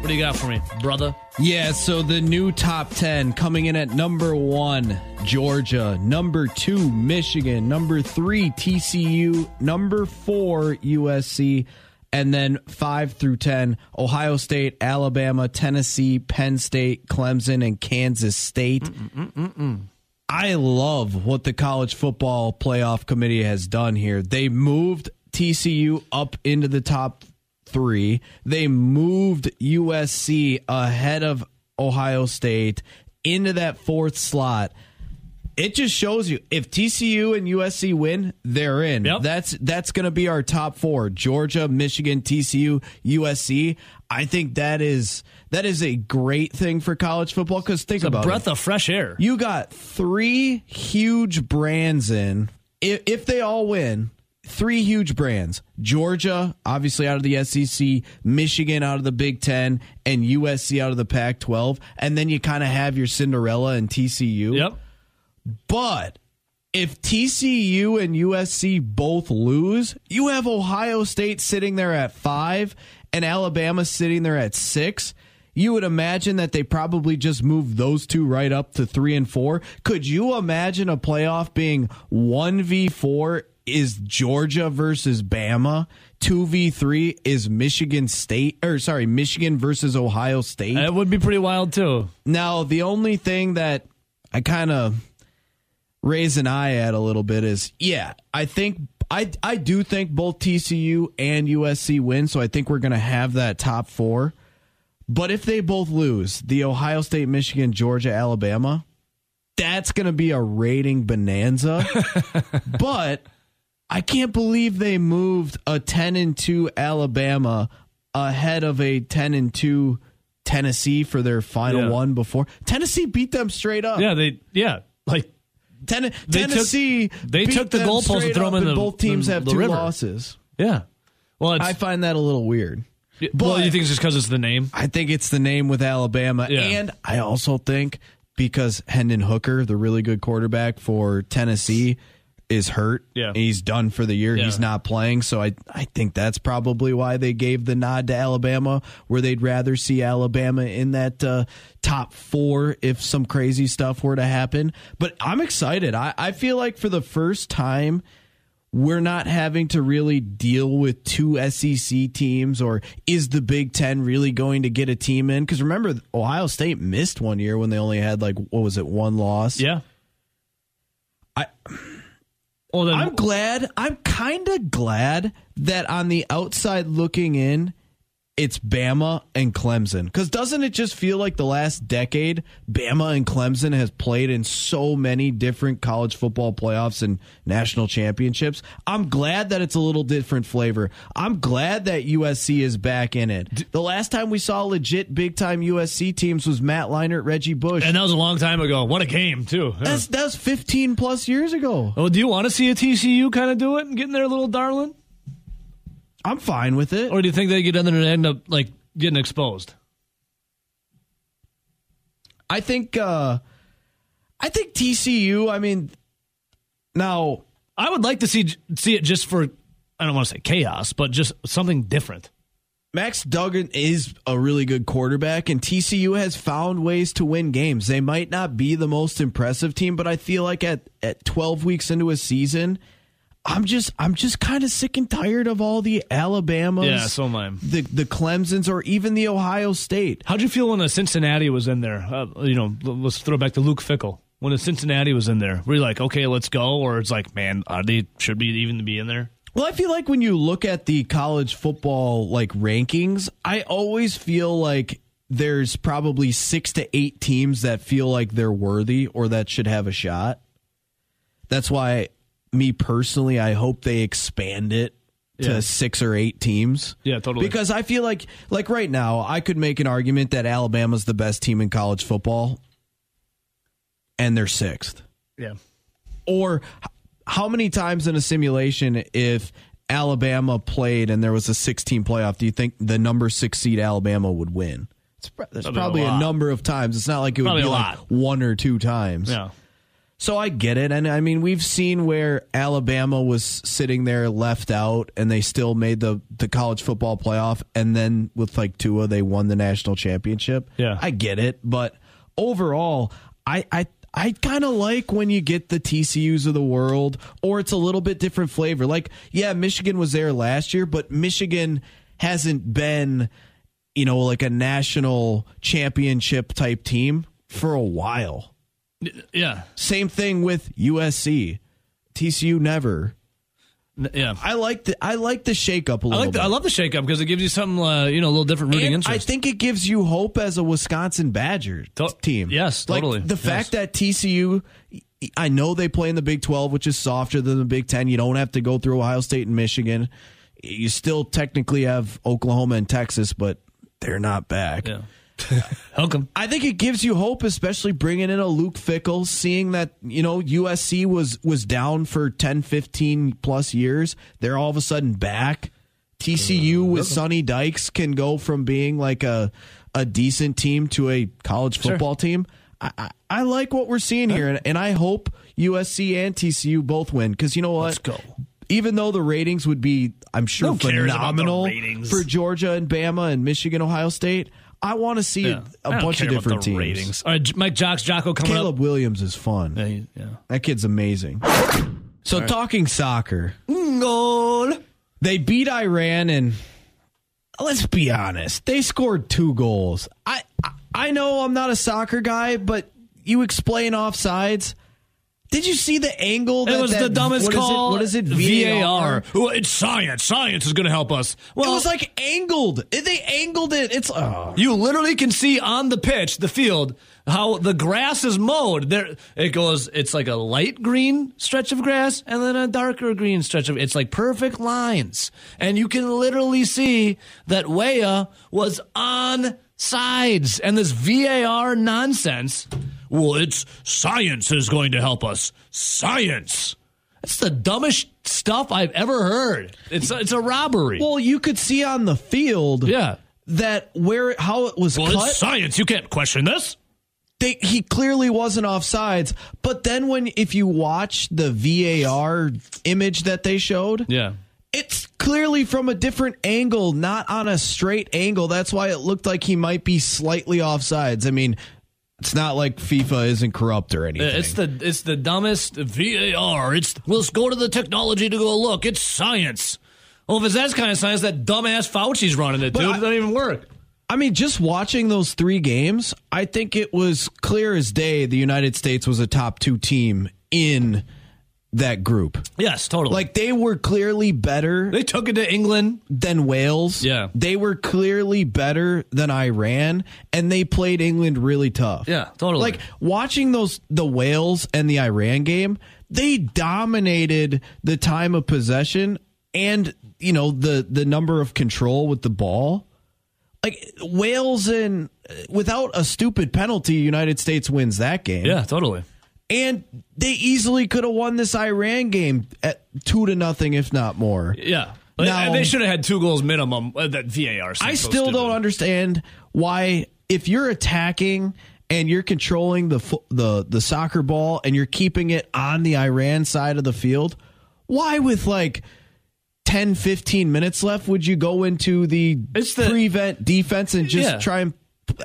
What do you got for me, brother? Yeah, so the new top 10 coming in at number one, Georgia. Number two, Michigan. Number three, TCU. Number four, USC. And then five through 10, Ohio State, Alabama, Tennessee, Penn State, Clemson, and Kansas State. Mm, mm, mm, I love what the college football playoff committee has done here. They moved TCU up into the top three. They moved USC ahead of Ohio State into that fourth slot. It just shows you if TCU and USC win, they're in. Yep. That's that's going to be our top four: Georgia, Michigan, TCU, USC. I think that is that is a great thing for college football because think A about a breath it. of fresh air. You got three huge brands in. If, if they all win, three huge brands. Georgia, obviously out of the SEC, Michigan out of the Big Ten, and USC out of the Pac 12. And then you kind of have your Cinderella and TCU. Yep. But if TCU and USC both lose, you have Ohio State sitting there at five and Alabama sitting there at six. You would imagine that they probably just moved those two right up to three and four. Could you imagine a playoff being 1v4 is Georgia versus Bama? 2v3 is Michigan State, or sorry, Michigan versus Ohio State? That would be pretty wild too. Now, the only thing that I kind of raise an eye at a little bit is, yeah, I think I I do think both TCU and USC win, so I think we're going to have that top four. But if they both lose, the Ohio State, Michigan, Georgia, Alabama, that's going to be a rating bonanza. (laughs) but I can't believe they moved a 10 and 2 Alabama ahead of a 10 and 2 Tennessee for their final Yeah. one before. Tennessee beat them straight up. Yeah, they yeah like Ten- They took- Tennessee they beat took the them goalpost and threw them in the- both teams the- have the two river. losses. yeah. Well, I find that a little weird. well, but- you think it's just because it's the name? I think it's the name with Alabama. Yeah. And I also think because Hendon Hooker, the really good quarterback for Tennessee, is hurt. Yeah. He's done for the year. Yeah. He's not playing. So I, I think that's probably why they gave the nod to Alabama, where they'd rather see Alabama in that uh, top four if some crazy stuff were to happen. But I'm excited. I, I feel like for the first time, we're not having to really deal with two SEC teams, or is the Big Ten really going to get a team in? Because remember, Ohio State missed one year when they only had like what was it, one loss? Yeah. I, Well, then I'm glad. I'm kind of glad that on the outside looking in, it's Bama and Clemson. Because doesn't it just feel like the last decade, Bama and Clemson has played in so many different college football playoffs and national championships? I'm glad that it's a little different flavor. I'm glad that USC is back in it. The last time we saw legit big time USC teams was Matt Leinart, Reggie Bush. and that was a long time ago. What a game too. Yeah. That's, that was 15 plus years ago. Oh, do you want to see a TCU kind of do it and get in there, little darling? I'm fine with it. Or do you think they get in there and end up like getting exposed? I think uh I think TCU, I mean now I would like to see see it just for I don't want to say chaos, but just something different. Max Duggan is a really good quarterback and TCU has found ways to win games. They might not be the most impressive team, but I feel like at at 12 weeks into a season, I'm just I'm just kind of sick and tired of all the Alabamas. Yeah, so am I. The the Clemsons or even the Ohio State. How'd you feel when the Cincinnati was in there? Uh, you know, let's throw back to Luke Fickell. When the Cincinnati was in there, were you like, okay, let's go? Or it's like, man, are they should be even be in there? Well, I feel like when you look at the college football like rankings, I always feel like there's probably 6 to 8 teams that feel like they're worthy or that should have a shot. That's why me personally, I hope they expand it to Yeah. 6 or 8 teams. Yeah, totally. Because I feel like like right now, I could make an argument that Alabama's the best team in college football and they're 6th Yeah. or how many times in a simulation if Alabama played and there was a 16 playoff do you think the number 6 seed Alabama would win it's, there's Probably a probably a, lot. number of times it's not like it would Probably be a like one or two times Yeah. So I get it and I mean we've seen where Alabama was sitting there left out and they still made the the college football playoff and then with like Tua they won the national championship Yeah. I get it but overall I I I kind of like when you get the TCUs of the world, or it's a little bit different flavor. Like, yeah, Michigan was there last year, but Michigan hasn't been, you know, like a national championship type team for a while. Yeah, Same thing with USC. TCU never. Yeah. I like the I like the shakeup a I little like. The, bit. I love the shakeup because it gives you something, uh, you know, a little different rooting And I think it gives you hope as a Wisconsin Badger team. yes, Like, totally. The Yes. fact that TCU, I know they play in the Big 12, which is softer than the Big 10. You don't have to go through Ohio State and Michigan. You still technically have Oklahoma and Texas, but they're not back. yeah. (laughs) Welcome. I think it gives you hope, especially bringing in a Luke Fickell, seeing that, you know, USC was was down for 10, 15 plus years. They're all of a sudden back. TCU mm-hmm. with Sonny Dykes can go from being like a a decent team to a college football team. I, I, I like what we're seeing here, and, and I hope USC and TCU both win because you know what? Let's go. Even though the ratings would be, I'm sure, Who cares about the phenomenal for Georgia and Bama and Michigan, Ohio State, I want to see Yeah. a I don't bunch of different teams. ratings. All right, Mike Jocks, Jocko coming Caleb up. Williams is fun. Yeah, he- yeah. That kid's amazing. So talking soccer, Goal. they beat Iran and let's be honest, they scored two goals. I I- I know I'm not a soccer guy, but you explain offsides. Did you see the angle? It that, was that- the dumbest what is it- call. what is it? VAR. Well, it's science. Science is going to help us. Well, it was like angled. They angled it. It's oh. You literally can see on the pitch, the field, how the grass is mowed. There, it goes. It's like a light green stretch of grass, and then a darker green stretch of. It's like perfect lines, and you can literally see that Weah was on sides, and this VAR nonsense. Well, it's science is going to help us. Science. That's the dumbest stuff I've ever heard. It's it's a robbery. Well, you could see on the field. yeah. That where how it was Well, cut. it's science. You can't question this. they, he clearly wasn't offsides. But then when if you watch the VAR image that they showed, Yeah. it's clearly from a different angle, not on a straight angle. That's why it looked like he might be slightly offsides. I mean, it's not like FIFA isn't corrupt or uh, anything. It's the it's the dumbest VAR. It's let's go to the technology to go look. It's science. Well, if it's that kind of science, that dumbass Fauci's running it, But dude. I- it doesn't even work. I mean, just watching those three games, I think it was clear as day the United States was a top two team in that group. Yes, totally. Like they were clearly better they took it to England. than Wales. Yeah. They were clearly better than Iran and they played England really tough. Yeah, totally. Like watching those the Wales and the Iran game, they dominated the time of possession and you know the the number of control with the ball. Like Wales and uh, without a stupid penalty, United States wins that game. Yeah, totally. And they easily could have won this Iran game at 2 to nothing if not more. Yeah. Now- they should have had two goals minimum. uh, That VAR. I still don't understand why if you're attacking and you're controlling the the the soccer ball and you're keeping it on the Iran side of the field, why with like 10 15 minutes left would you go into the, the- prevent defense and just Yeah. try and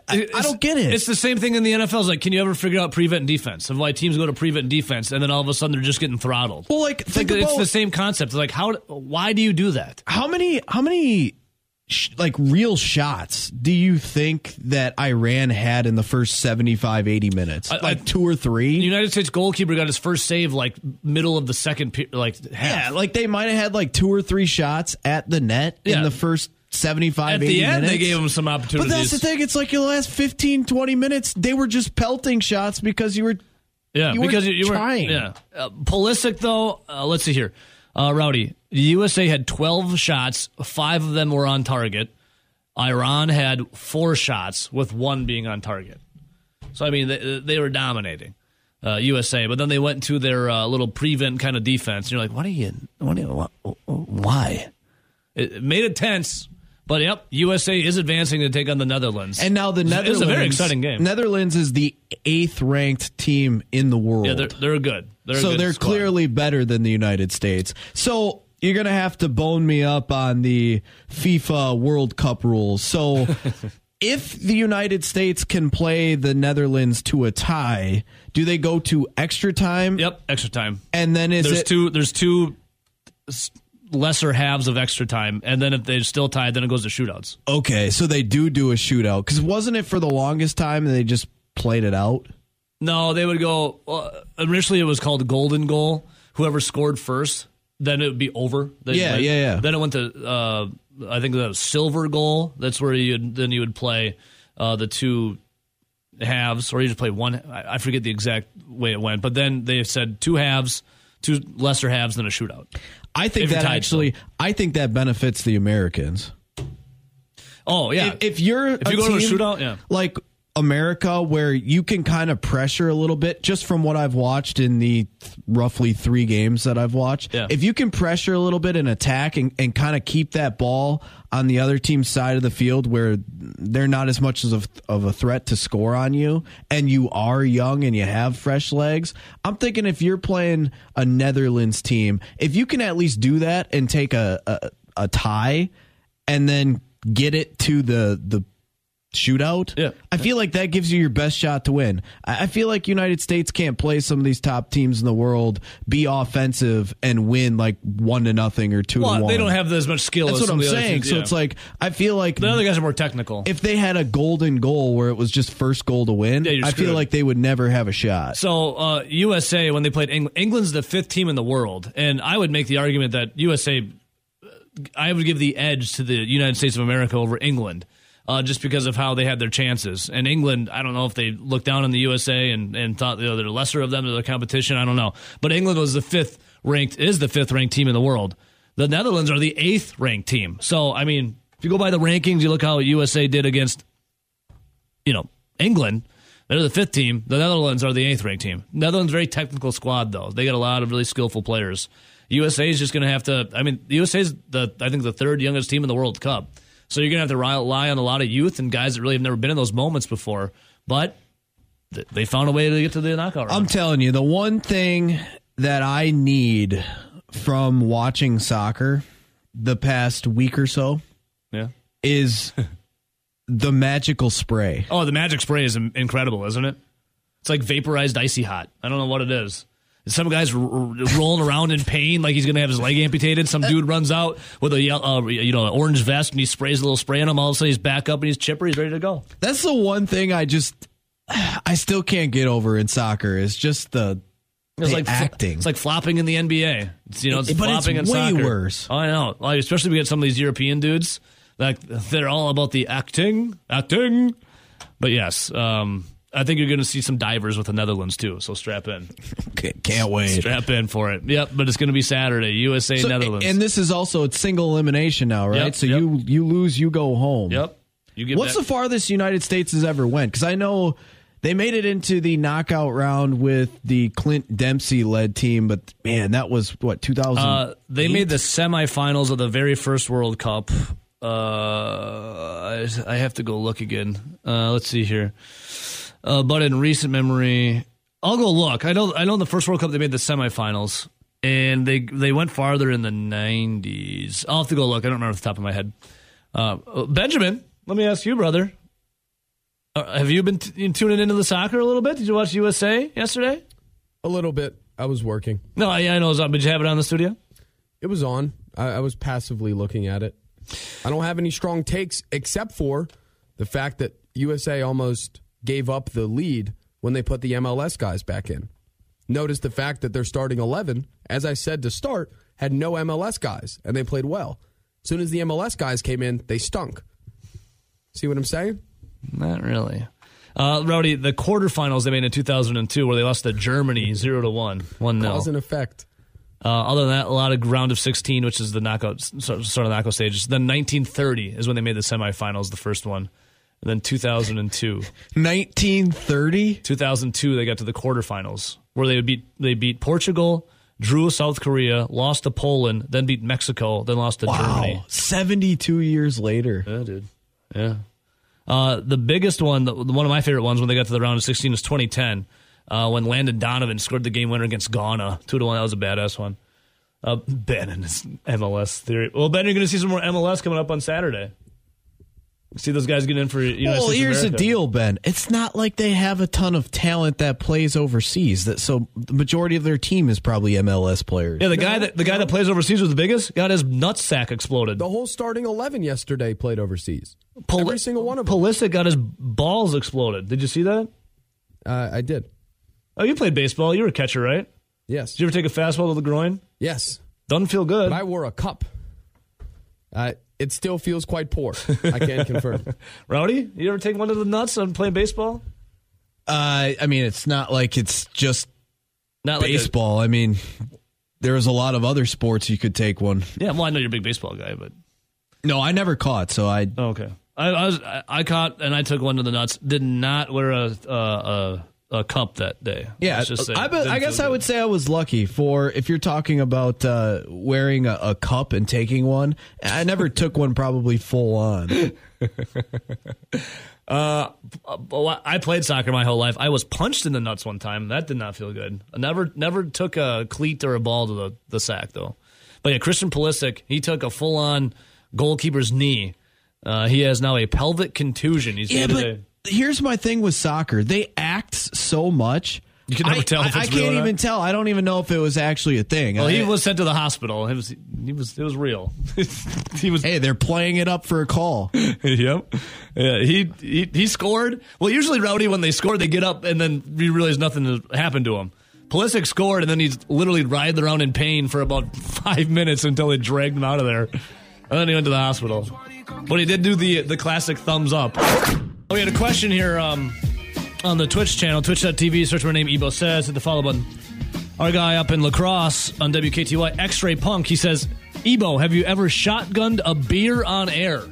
I, I don't get it. It's the same thing in the NFL. It's like, can you ever figure out prevent and defense? Of why teams go to prevent and defense, and then all of a sudden they're just getting throttled. well, like it's, think like, it's the same concept. It's like, how? Why do you do that? how many how many sh- like real shots do you think that Iran had in the first 75 80 minutes? I- like I- two or three? The United States goalkeeper got his first save like middle of the second, pe- like half. Yeah, like they might have had like two or three shots at the net Yeah. in the first 75 At 80 the end, minutes. they gave him some opportunities But that's the thing. It's like your last 15, 20 minutes, they were just pelting shots because you were. Yeah, You were because you, you trying. were. Yeah, uh, Pulisic though. Uh, let's see here, uh, Rowdy. The USA had twelve shots. Five of them were on target. Iran had four shots, with one being on target. So I mean, they, they were dominating uh, USA. But then they went to their uh, little prevent kind of defense. And you're like, what are you? What are you? wh- Why? It made it tense. But yep, USA is advancing to take on the Netherlands. And now the Netherlands. is a very exciting game. Netherlands is the eighth ranked team in the world. yeah, they're, they're good. They're so good they're squad. clearly better than the United States. So you're gonna have to bone me up on the FIFA World Cup rules. So (laughs) if the United States can play the Netherlands to a tie, do they go to extra time? Yep, extra time. And then is there's it two there's two lesser halves of extra time and then if they're still tied then it goes to shootouts okay? So they do do a shootout because wasn't it for the longest time and they just played it out? No, they would go. Uh, initially, it was called golden goal. Whoever scored first, then it would be over. Then Yeah, yeah, yeah. Then it went to uh, I think the silver goal. That's where you then you would play uh, the two halves, or you just play one. I, I forget the exact way it went, but then they said two halves, two lesser halves, then a shootout. I think that actually, I think that benefits the Americans. Oh yeah, If, if you're If you go to a shootout, yeah. like America, where you can kind of pressure a little bit, just from what I've watched in the th- roughly three games that I've watched, Yeah. if you can pressure a little bit and attack and, and kind of keep that ball on the other team's side of the field where they're not as much as of, of a threat to score on you, and you are young and you have fresh legs, I'm thinking if you're playing a Netherlands team, if you can at least do that and take a, a, a tie and then get it to the the shootout. Yeah. I feel like that gives you your best shot to win. I feel like United States can't play some of these top teams in the world, be offensive, and win like one to nothing or two well, to one. they don't have as much skill. That's as what I'm saying. teams, So it's like I feel like the other guys are more technical. if they had a golden goal where it was just first goal to win, Yeah, I feel like they would never have a shot. So uh, USA when they played England, England's the fifth team in the world, and I would make the argument that USA, I would give the edge to the United States of America over England, uh, just because of how they had their chances. And England, I don't know if they looked down on the USA and, and thought you know, they're lesser of them to the competition. I don't know, but England was the fifth ranked is the fifth ranked team in the world. The Netherlands are the eighth ranked team. So I mean, if you go by the rankings, you look how USA did against you know, England, they're the fifth team. The Netherlands are the eighth ranked team. Netherlands very technical squad though. They got a lot of really skillful players. USA is just going to have to. I mean, USA is the I think the third youngest team in the World Cup. So you're going to have to rely on a lot of youth and guys that really have never been in those moments before. But they found a way to get to the knockout round. I'm telling you, the one thing that I need from watching soccer the past week or so yeah. is (laughs) the magical spray. Oh, the magic spray is incredible, isn't it? It's like vaporized icy hot. I don't know what it is. Some guy's r- rolling around in pain, like he's going to have his leg amputated. Some dude runs out with a uh, you know, an orange vest, and he sprays a little spray on him. All of a sudden, he's back up and he's chipper. He's ready to go. That's the one thing I just I still can't get over in soccer is just the, It's like acting. it's like flopping in the NBA. It's, you know, it's it's flopping in way soccer. worse. I know. Like, especially we get some of these European dudes. Like they're all about the acting, acting. But yes, um, I think you're going to see some divers with the Netherlands too. So strap in. (laughs) can't wait. Strap in for it. Yep, but it's going to be Saturday. USA So- Netherlands. and this is also it's single elimination now, right? Yep, so yep. you you lose, you go home. yep. You get What's back- the farthest United States has ever went? Because I know they made it into the knockout round with the Clint Dempsey led team, but man, that was what 2000. Uh, they made the semifinals of the very first World Cup. Uh, I, I have to go look again. Uh, let's see here. Uh, but in recent memory, I'll go look. I know. I know in the first World Cup they made the semifinals, and they they went farther in the '90s. I'll have to go look. I don't remember off the top of my head. Uh, Benjamin, let me ask you, brother. Uh, have you been t- tuning into the soccer a little bit? Did you watch USA yesterday? A little bit. I was working. No, I, I know. it was on. Did you have it on the studio? It was on. I, I was passively looking at it. I don't have any strong takes except for the fact that USA almost gave up the lead when they put the MLS guys back in. Notice the fact that their starting 11, as I said to start, had no MLS guys, and they played well. As soon as the MLS guys came in, they stunk. See what I'm saying? Not really. Uh, Rowdy, the quarterfinals they made in 2002, where they lost to Germany zero to one, one nil. Cause and effect. Uh, other than that, a lot of round of 16, which is the knockout sort sort of knockout stages. Then 1930 is when they made the semifinals, the first one. And then 2002, 1930. 2002 they got to the quarterfinals, where they would beat they beat Portugal, drew South Korea, lost to Poland, then beat Mexico, then lost to Germany. Wow, 72 years later. Yeah, dude. Yeah. Uh, the biggest one, the, one of my favorite ones when they got to the round of 16 was 2010 uh, when Landon Donovan scored the game winner against Ghana. Two to one. That was a badass one. Uh, ben and his MLS theory. Well, Ben, you're going to see some more MLS coming up on Saturday. See those guys get in for United Well, States of here's the deal, Ben. It's not like they have a ton of talent that plays overseas. That so the majority of their team is probably MLS players. Yeah, the guy that the guy that plays overseas was the biggest got his nutsack exploded. The whole starting 11 yesterday played overseas. Pul- Every single one of them. Pulisic got his balls exploded. Did you see that? Uh, I did. Oh, you played baseball. You were a catcher, right? Yes. Did you ever take a fastball to the groin? Yes. Doesn't feel good. But I wore a cup. Uh, it still feels quite poor. I can confirm. (laughs) Rowdy, you ever take one of the nuts on playing baseball? Uh, I mean, it's not like it's just Not like a- baseball. I mean, there's a lot of other sports you could take one. yeah, well, I know you're a big baseball guy, but No, I never caught, so I oh, okay. I, I was I, I caught and I took one to the nuts. Did not wear a uh, a, a cup that day. Yeah, say. I, I guess I would say I was lucky for if you're talking about uh, wearing a, a cup and taking one. I never (laughs) took one probably full on. (laughs) Uh, I played soccer my whole life. I was punched in the nuts one time. That did not feel good. I never never took a cleat or a ball to the, the sack though. But yeah, Christian Pulisic, he took a full on goalkeeper's knee. Uh, he has now a pelvic contusion. He's Yeah, but here's my thing with soccer: they act so much. You can never I, tell if I, it's I can't even tell. I don't even know if it was actually a thing. Well, he was sent to the hospital. It was he was it was real. (laughs) he was Hey, they're playing it up for a call. (laughs) yep. Yeah, he, he he scored. Well, usually Rowdy when they score, they get up and then you realize nothing has happened to him. Pulisic scored and then he's literally writhed around in pain for about (laughs) five minutes until they dragged him out of there, and then he went to the hospital. But he did do the the classic thumbs up. Oh, We had a question here um, on the Twitch channel, twitch.tv. Search my name, Ebo says. Hit the follow button. Our guy up in La Crosse on WKTY, X-Ray Punk. He says, Ebo, have you ever shotgunned a beer on air?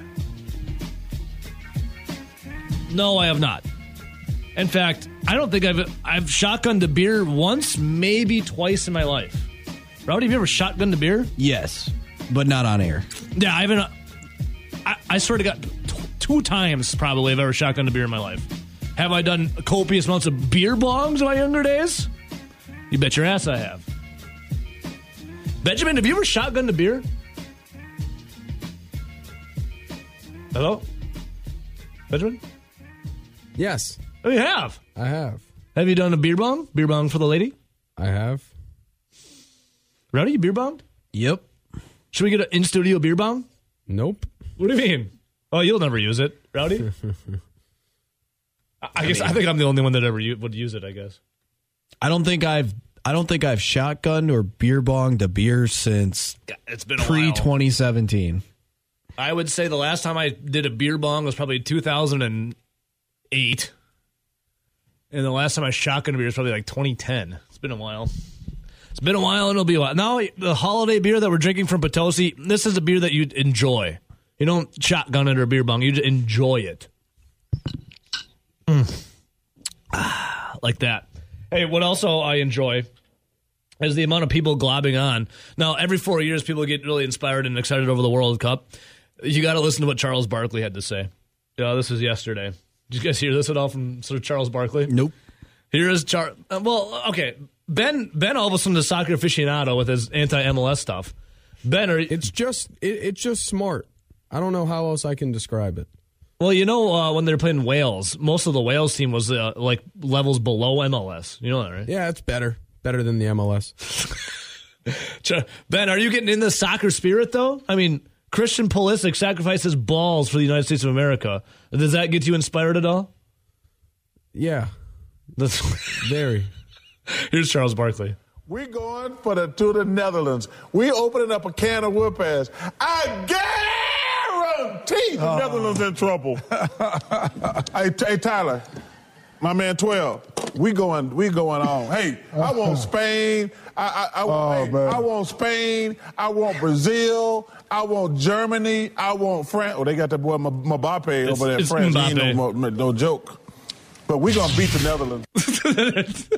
No, I have not. In fact, I don't think I've I've shotgunned a beer once, maybe twice in my life. Rowdy, have you ever shotgunned a beer? yes, but not on air. Yeah, I haven't. I, I swear to God, t- two times probably I've ever shotgunned a beer in my life. Have I done copious amounts of beer bongs in my younger days? You bet your ass I have. Benjamin, have you ever shotgunned a beer? Hello? Benjamin? Yes, Oh, you have. I have. Have you done a beer bong? Beer bong for the lady? I have. Rowdy, you beer bonged? Yep. Should we get an in studio beer bong? Nope. What do you mean? Oh, you'll never use it, Rowdy. (laughs) I, I guess I think I'm the only one that ever u- would use it. I guess. I don't think I've. I don't think I've shotgunned or beer bonged a beer since It's been pre 2017. I would say the last time I did a beer bong was probably 2008, and the last time I shotgunned a beer was probably like 2010. It's been a while. It's been a while, and it'll be a while. Now the holiday beer that we're drinking from Potosi, this is a beer that you enjoy. You don't shotgun it or beer bong. You just enjoy it. Mm. (sighs) Like that. Hey, what also I enjoy is the amount of people globbing on. Now, every four years, people get really inspired and excited over the World Cup. You got to listen to what Charles Barkley had to say. Yeah, this was yesterday. Did you guys hear this at all from sort of Charles Barkley? Nope. Here is Char. uh, well, okay. Ben, Ben, all of a sudden, the soccer aficionado with his anti MLS stuff. Ben, are, It's just it, it's just smart. I don't know how else I can describe it. Well, you know, uh, when they're playing Wales, most of the Wales team was uh, like levels below MLS. You know that, right? Yeah, it's better. Better than the MLS. (laughs) Ben, are you getting in the soccer spirit though? I mean, Christian Pulisic sacrifices balls for the United States of America. Does that get you inspired at all? Yeah, That's, (laughs) very. here's Charles Barkley. We're going for the to the Netherlands. We opening up a can of whoop ass. I guarantee the uh-huh. Netherlands in trouble. hey, hey, Tyler, my man, twelve. We going. We going on. Hey, I uh-huh. want Spain. I I, I, Oh, hey. I want Spain. I want Brazil. I want Germany. I want France. Oh, they got that boy M- Mbappe It's- over there it's France. He ain't no, mo- no joke. But we gonna beat the Netherlands. (laughs)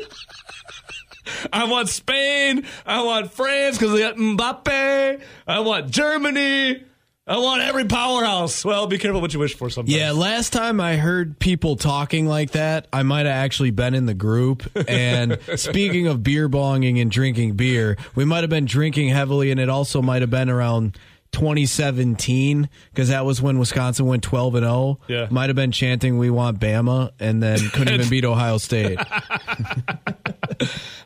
I want Spain. I want France because they got Mbappe. I want Germany. I want every powerhouse. Well, be careful what you wish for sometimes. Yeah, last time I heard people talking like that, I might have actually been in the group. (laughs) And speaking of beer bonging and drinking beer, we might have been drinking heavily, and it also might have been around 2017 because that was when Wisconsin went 12 and 0. Yeah. might have been chanting "We want Bama" and then couldn't even (laughs) beat Ohio State.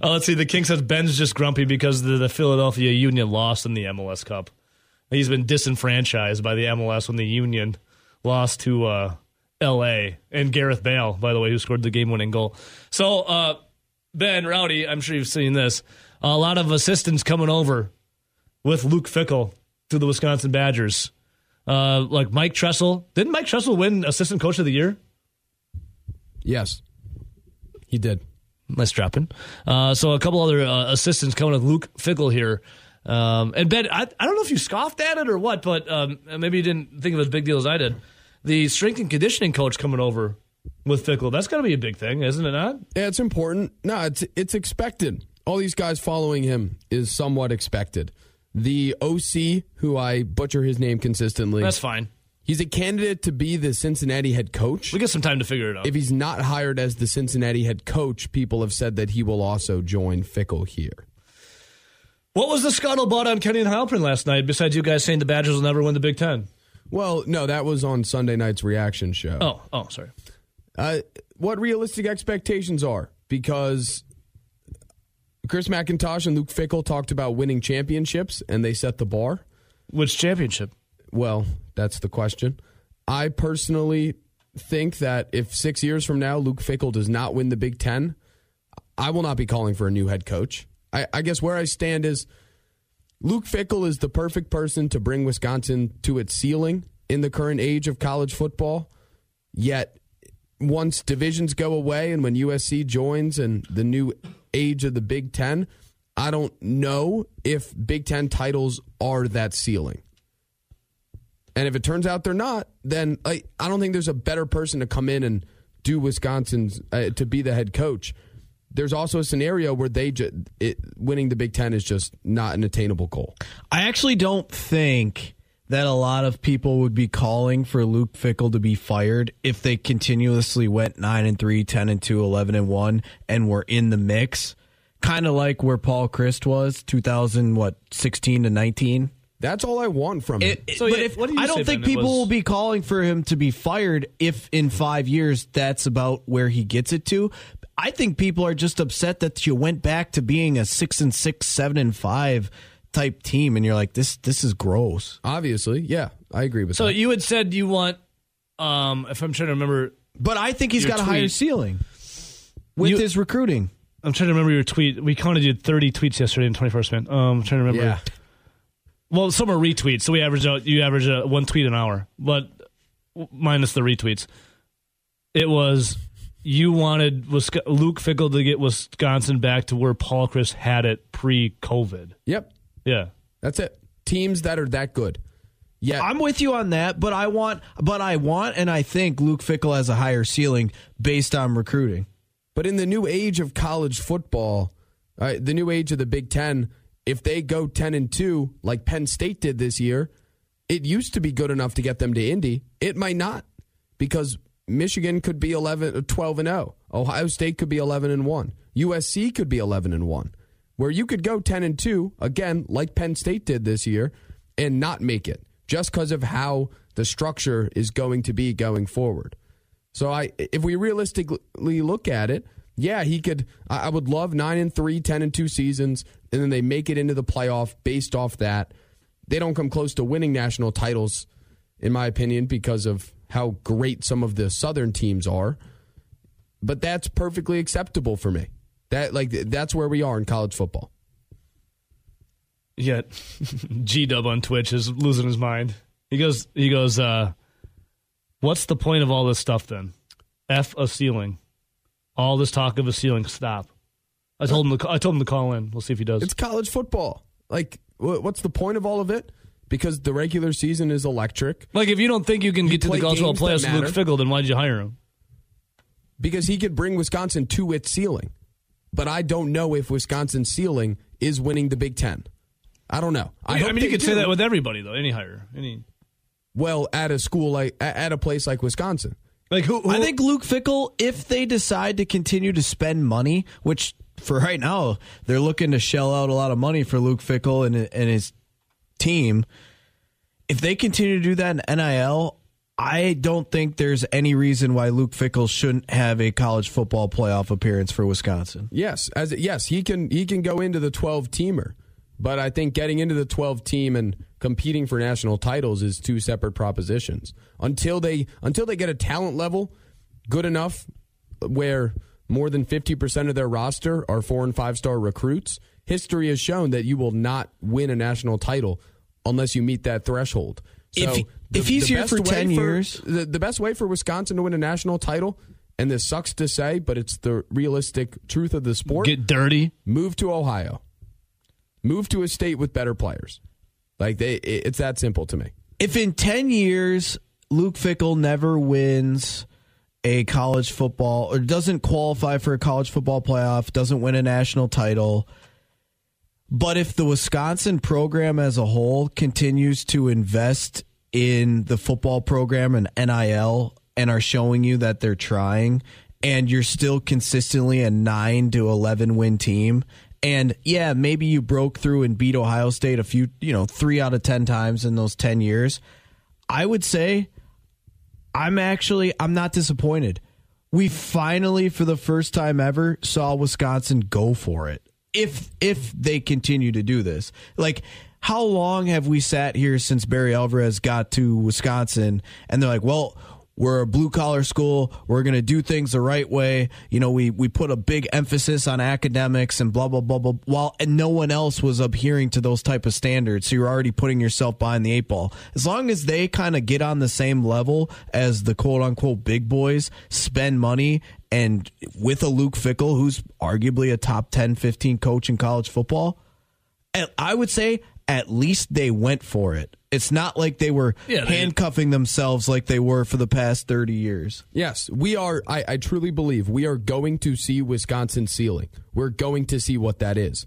Oh, (laughs) let's see. The King says Ben's just grumpy because the, the Philadelphia Union lost in the MLS Cup. He's been disenfranchised by the MLS when the Union lost to uh, L.A. and Gareth Bale, by the way, who scored the game-winning goal. So, uh, Ben Rowdy, I'm sure you've seen this. A lot of assistants coming over with Luke Fickell to the Wisconsin Badgers. Uh, like Mike Tressel. Didn't Mike Tressel win Assistant Coach of the Year? Yes, he did. Nice dropping. Uh, so a couple other uh, assistants coming with Luke Fickell here. Um, and Ben, I, I don't know if you scoffed at it or what, but um, maybe you didn't think of it as big deal as I did. The strength and conditioning coach coming over with Fickell. That's got to be a big thing, isn't it not? Yeah, it's important. No, it's it's expected. All these guys following him is somewhat expected. The OC, who I butcher his name consistently, That's fine. he's a candidate to be the Cincinnati head coach. We get some time to figure it out. If he's not hired as the Cincinnati head coach, people have said that he will also join Fickell here. What was the scuttlebutt on Kenny and Halpern last night, besides you guys saying the Badgers will never win the Big Ten? Well, no, that was on Sunday night's reaction show. Oh, oh, sorry. Uh, what realistic expectations are because Chris McIntosh and Luke Fickell talked about winning championships and they set the bar. Which championship? Well, that's the question. I personally think that if six years from now Luke Fickell does not win the Big Ten, I will not be calling for a new head coach. I, I guess where I stand is Luke Fickell is the perfect person to bring Wisconsin to its ceiling in the current age of college football. Yet, once divisions go away and when USC joins and the new age of the Big Ten, I don't know if Big Ten titles are that ceiling. And if it turns out they're not, then I, I don't think there's a better person to come in and do Wisconsin's uh, to be the head coach. There's also a scenario where they ju- it, winning the Big Ten is just not an attainable goal. I actually don't think that a lot of people would be calling for Luke Fickell to be fired if they continuously went 9 and 3, 10 and 2, 11 and 1 and were in the mix. Kind of like where Paul Chryst was 2000 what 16 to 19. That's all I want from him. It, So, but yeah, if, what do you I don't think Ben? People was- will be calling for him to be fired if in five years that's about where he gets it to. I think people are just upset that you went back to being a six and six, seven and five type team, and you're like, this this is gross. Obviously, yeah, I agree with So that. So you had said you want, um, if I'm trying to remember, But I think he's got a higher ceiling with You- his recruiting. I'm trying to remember your tweet. We counted you 30 tweets yesterday in 21st minute. Um, I'm trying to remember. yeah, Well, some are retweets, so we average out. You average uh, one tweet an hour, but minus the retweets. It was you wanted Luke Fickell to get Wisconsin back to where Paul Chryst had it pre-COVID. yep, Yeah, that's it. Teams that are that good. Yeah, I'm with you on that, but I want, but I want, and I think Luke Fickell has a higher ceiling based on recruiting. But in the new age of college football, uh, the new age of the Big Ten, if they go 10 and 2, like Penn State did this year, it used to be good enough to get them to Indy. It might not because Michigan could be 11, uh, 12 and 0. Ohio State could be 11 and 1. USC could be 11 and 1. Where you could go 10 and 2, again, like Penn State did this year, and not make it just because of how the structure is going to be going forward. So I, if we realistically look at it, yeah, he could. I would love nine and three, 10 and two seasons, and then they make it into the playoff based off that. They don't come close to winning national titles, in my opinion, because of how great some of the Southern teams are. But that's perfectly acceptable for me. That like that's where we are in college football. Yet (laughs) G Dub on Twitch is losing his mind. He goes, he goes, uh, what's the point of all this stuff then? F a ceiling. All this talk of a ceiling. Stop. I told him to. I told him to call in. We'll see if he does. It's college football. Like, what's the point of all of it? Because the regular season is electric. like if you don't think you can get to the play college football games that playoffs with Luke. Fickell, then why did you hire him? because he could bring Wisconsin to its ceiling. But I don't know if Wisconsin's ceiling is winning the Big Ten. I don't know. I, I, hope mean, you they could say that with everybody though. Any hire, any well at a school like at a place like Wisconsin. like who? who I think Luke Fickell, if they decide to continue to spend money, which for right now they're looking to shell out a lot of money for Luke Fickell and and his team, if they continue to do that in NIL, I don't think there's any reason why Luke Fickell shouldn't have a college football playoff appearance for Wisconsin. Yes, as yes, he can he can go into the 12 teamer. But I think getting into the 12 team and competing for national titles is two separate propositions. Until they until they get a talent level good enough where more than 50% of their roster are four and five star recruits, history has shown that you will not win a national title unless you meet that threshold. If So he- if he's here for 10 years- the, the best way for Wisconsin to win a national title, and this sucks to say, but it's the realistic truth of the sport. Get dirty. move to Ohio. Move to a state with better players. Like they, it- it's that simple to me. if in 10 years Luke Fickell never wins a college football or doesn't qualify for a college football playoff, doesn't win a national title, but if the Wisconsin program as a whole continues to invest in the football program and NIL and are showing you that they're trying and you're still consistently a 9 to 11 win team and yeah, maybe you broke through and beat Ohio State a few, you know, 3 out of 10 times in those 10 years, I would say I'm actually I'm not disappointed. We finally for the first time ever saw Wisconsin go for it. If if they continue to do this. Like how long have we sat here since Barry Alvarez got to Wisconsin and they're like, "Well, we're a blue collar school. We're going to do things the right way. You know, we we put a big emphasis on academics and blah blah blah blah. While and no one else was adhering to those type of standards, so you're already putting yourself behind the eight ball. As long as they kind of get on the same level as the quote unquote big boys, spend money, and with a Luke Fickell, who's arguably a top 10, 15 coach in college football, I would say at least they went for it. It's not like they were Yeah, they- handcuffing themselves like they were for the past 30 years. Yes, we are. I, I truly believe we are going to see Wisconsin ceiling. We're going to see what that is.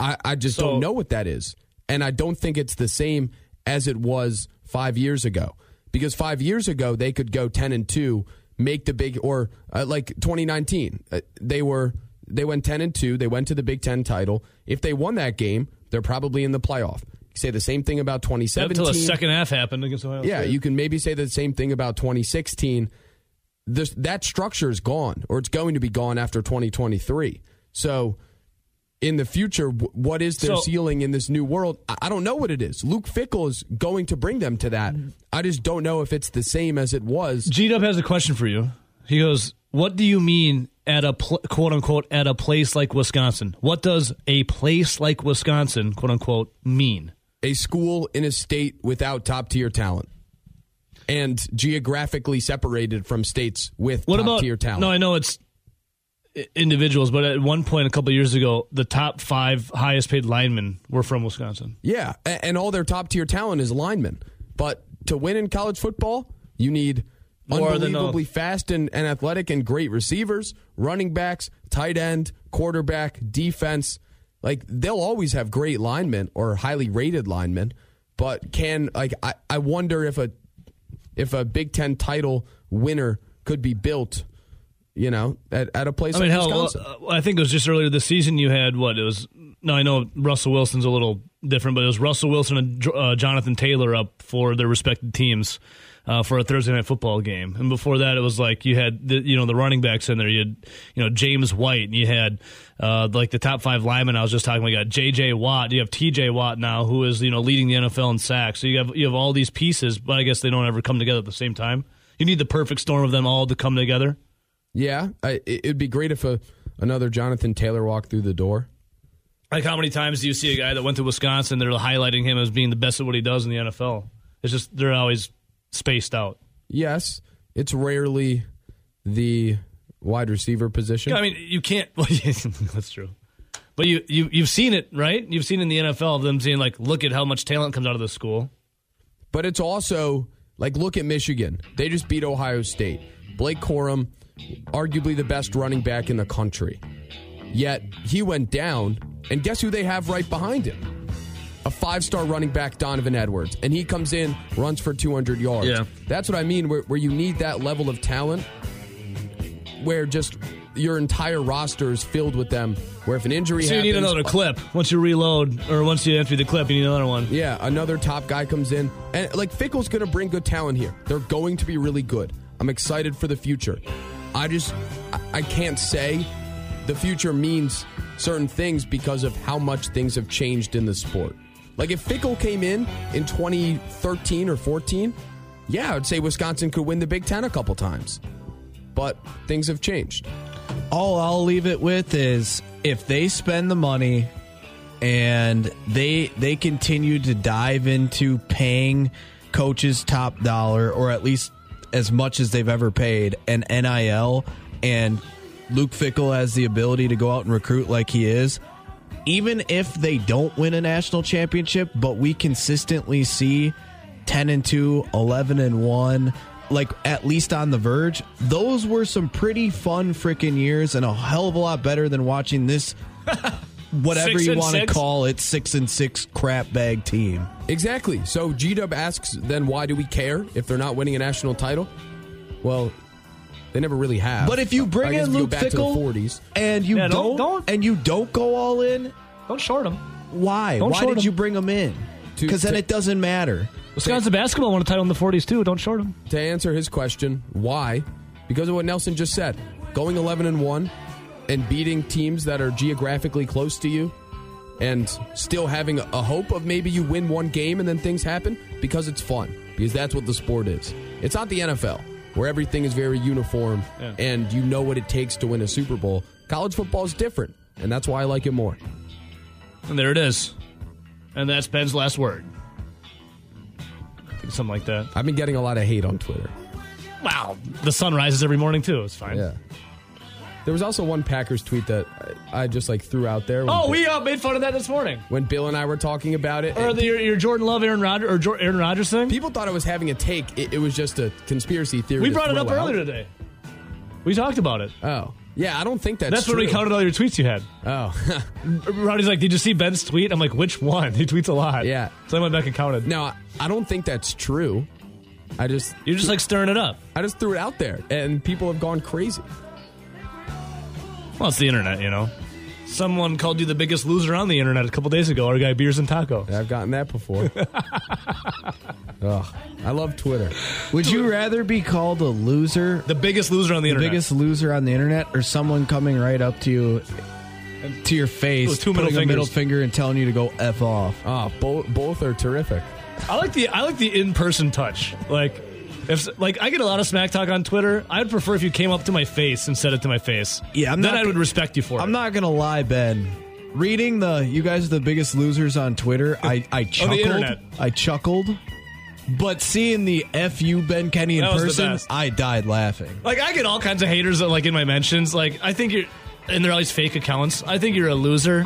I, I just So- don't know what that is. And I don't think it's the same as it was five years ago. Because five years ago, they could go 10 and 2, make the big, or uh, like 2019, uh, they were. They went 10 and 2. They went to the Big 10 title. If they won that game, they're probably in the playoff. You say the same thing about 2017. Until the second half happened against Ohio Yeah, State. you can maybe say the same thing about 2016. This, that structure is gone, or it's going to be gone after 2023. So, in the future, what is their So- ceiling in this new world? I, don't know what it is. Luke Fickell is going to bring them to that. I just don't know if it's the same as it was. G Dub has a question for you. He goes, "What do you mean at a pl- quote unquote at a place like Wisconsin? What does a place like Wisconsin quote unquote mean?" A school in a state without top tier talent and geographically separated from states with top tier talent. No, I know it's individuals, but at one point a couple years ago, the top five highest paid linemen were from Wisconsin. Yeah, and all their top tier talent is linemen. But to win in college football, you need More unbelievably fast and, and athletic and great receivers, running backs, tight end, quarterback, defense. Like they'll always have great linemen or highly rated linemen, but can like I, I wonder if a if a Big Ten title winner could be built, you know, at, at a place I mean, like hell, Wisconsin. uh, I think it was just earlier this season. You had what it was. No, I know Russell Wilson's a little different, but it was Russell Wilson and uh, Jonathan Taylor up for their respective teams uh, for a Thursday night football game. And before that, it was like you had the, you know the running backs in there. You had you know James White, and you had uh, like the top five linemen. I was just talking. We got J.J. Watt. You have T.J. Watt now, who is you know leading the NFL in sacks. So you have you have all these pieces, but I guess they don't ever come together at the same time. You need the perfect storm of them all to come together. Yeah, I, it- it'd be great if a another Jonathan Taylor walked through the door. Like how many times do you see a guy that went to Wisconsin? They're highlighting him as being the best at what he does in the NFL. It's just they're always spaced out. Yes, it's rarely the wide receiver position. I mean, you can't. (laughs) Well, that's true. But you you you've seen it, right? You've seen in the NFL of them saying like, look at how much talent comes out of the school. but it's also like look at Michigan. They just beat Ohio State. Blake Corum, arguably the best running back in the country. Yet he went down, and guess who they have right behind him? A five-star running back, Donovan Edwards, and he comes in, runs for 200 yards. Yeah. That's what I mean. Where, where you need that level of talent, where just your entire roster is filled with them. Where if an injury So you happens, need another clip once you reload or once you empty the clip. You need another one. Yeah, another top guy comes in. And like Fickell's going to bring good talent here. They're going to be really good. I'm excited for the future. I just I- can't say the future means certain things because of how much things have changed in the sport. Like if Fickell came in in 2013 or 14, yeah, I'd say Wisconsin could win the Big 10 a couple times. But things have changed. all I'll leave it with is if they spend the money and they they continue to dive into paying coaches top dollar or at least as much as they've ever paid and NIL and Luke Fickell has the ability to go out and recruit like he is even if they don't win a national championship but we consistently see 10 and 2 11 and 1 like at least on the verge those were some pretty fun freaking years and a hell of a lot better than watching this (laughs) whatever Six you want to call it six and six crap bag team Exactly. So G Dub asks, then why do we care if they're not winning a national title? Well, they never really have. but if you bring in if Luke back Fickell to the 40s, and you Yeah, don't, don't- don't- and you don't go all in Don't short them. why Don't why did him. you bring him in because then to- it doesn't matter Wisconsin basketball won a title in the 40s too. Don't short them. to answer his question, why? Because of what Nelson just said. Going 11 and 1 and beating teams that are geographically close to you and still having a hope of maybe you win one game and then things happen because it's fun. Because that's what the sport is. It's not the NFL where everything is very uniform Yeah. and you know what it takes to win a Super Bowl. College football is different, and that's why I like it more. And there it is. And that's Ben's last word. Something like that. I've been getting a lot of hate on Twitter. Wow. The sun rises every morning too. It's fine. Yeah. There was also one Packers tweet that I just like threw out there. Oh, Bill- we uh, made fun of that this morning. when Bill and I were talking about it. Or the, your, your Jordan Love, Aaron Rodgers, or Jor- Aaron Rodgers thing. people thought I was having a take. It, it was just a conspiracy theory. We brought it up out. earlier today. We talked about it. Oh, yeah. I don't think that's. True. That's when we counted all your tweets you had. Oh, (laughs) Ronnie's like, "Did you see Ben's tweet?" I'm like, "Which one?" (laughs) He tweets a lot. Yeah. So I went back and counted. no, I- I don't think that's true. I just, You're just like stirring it up. I just threw it out there, and people have gone crazy. Well, it's the internet, you know. Someone called you the biggest loser on the internet a couple days ago. Our guy Beers and Taco. I've gotten that before. (laughs) Ugh, I love Twitter. would you rather be called a loser The biggest loser on the, the internet. biggest loser on the internet or someone coming right up to you to your face With two middle putting a middle fingers. finger and telling you to go f off ah, Oh, both both are terrific. I like the I like the in person touch. Like if like I get a lot of smack talk on Twitter. I'd prefer if you came up to my face and said it to my face. Yeah, I'm then not- I would respect you for it. i'm not gonna lie ben reading the you guys are the biggest losers on twitter i (laughs) i oh, chuckled internet. i chuckled but seeing the fu ben kenny in That person i died laughing Like I get all kinds of haters that like in my mentions. Like I think you're and they're always fake accounts. I think you're a loser.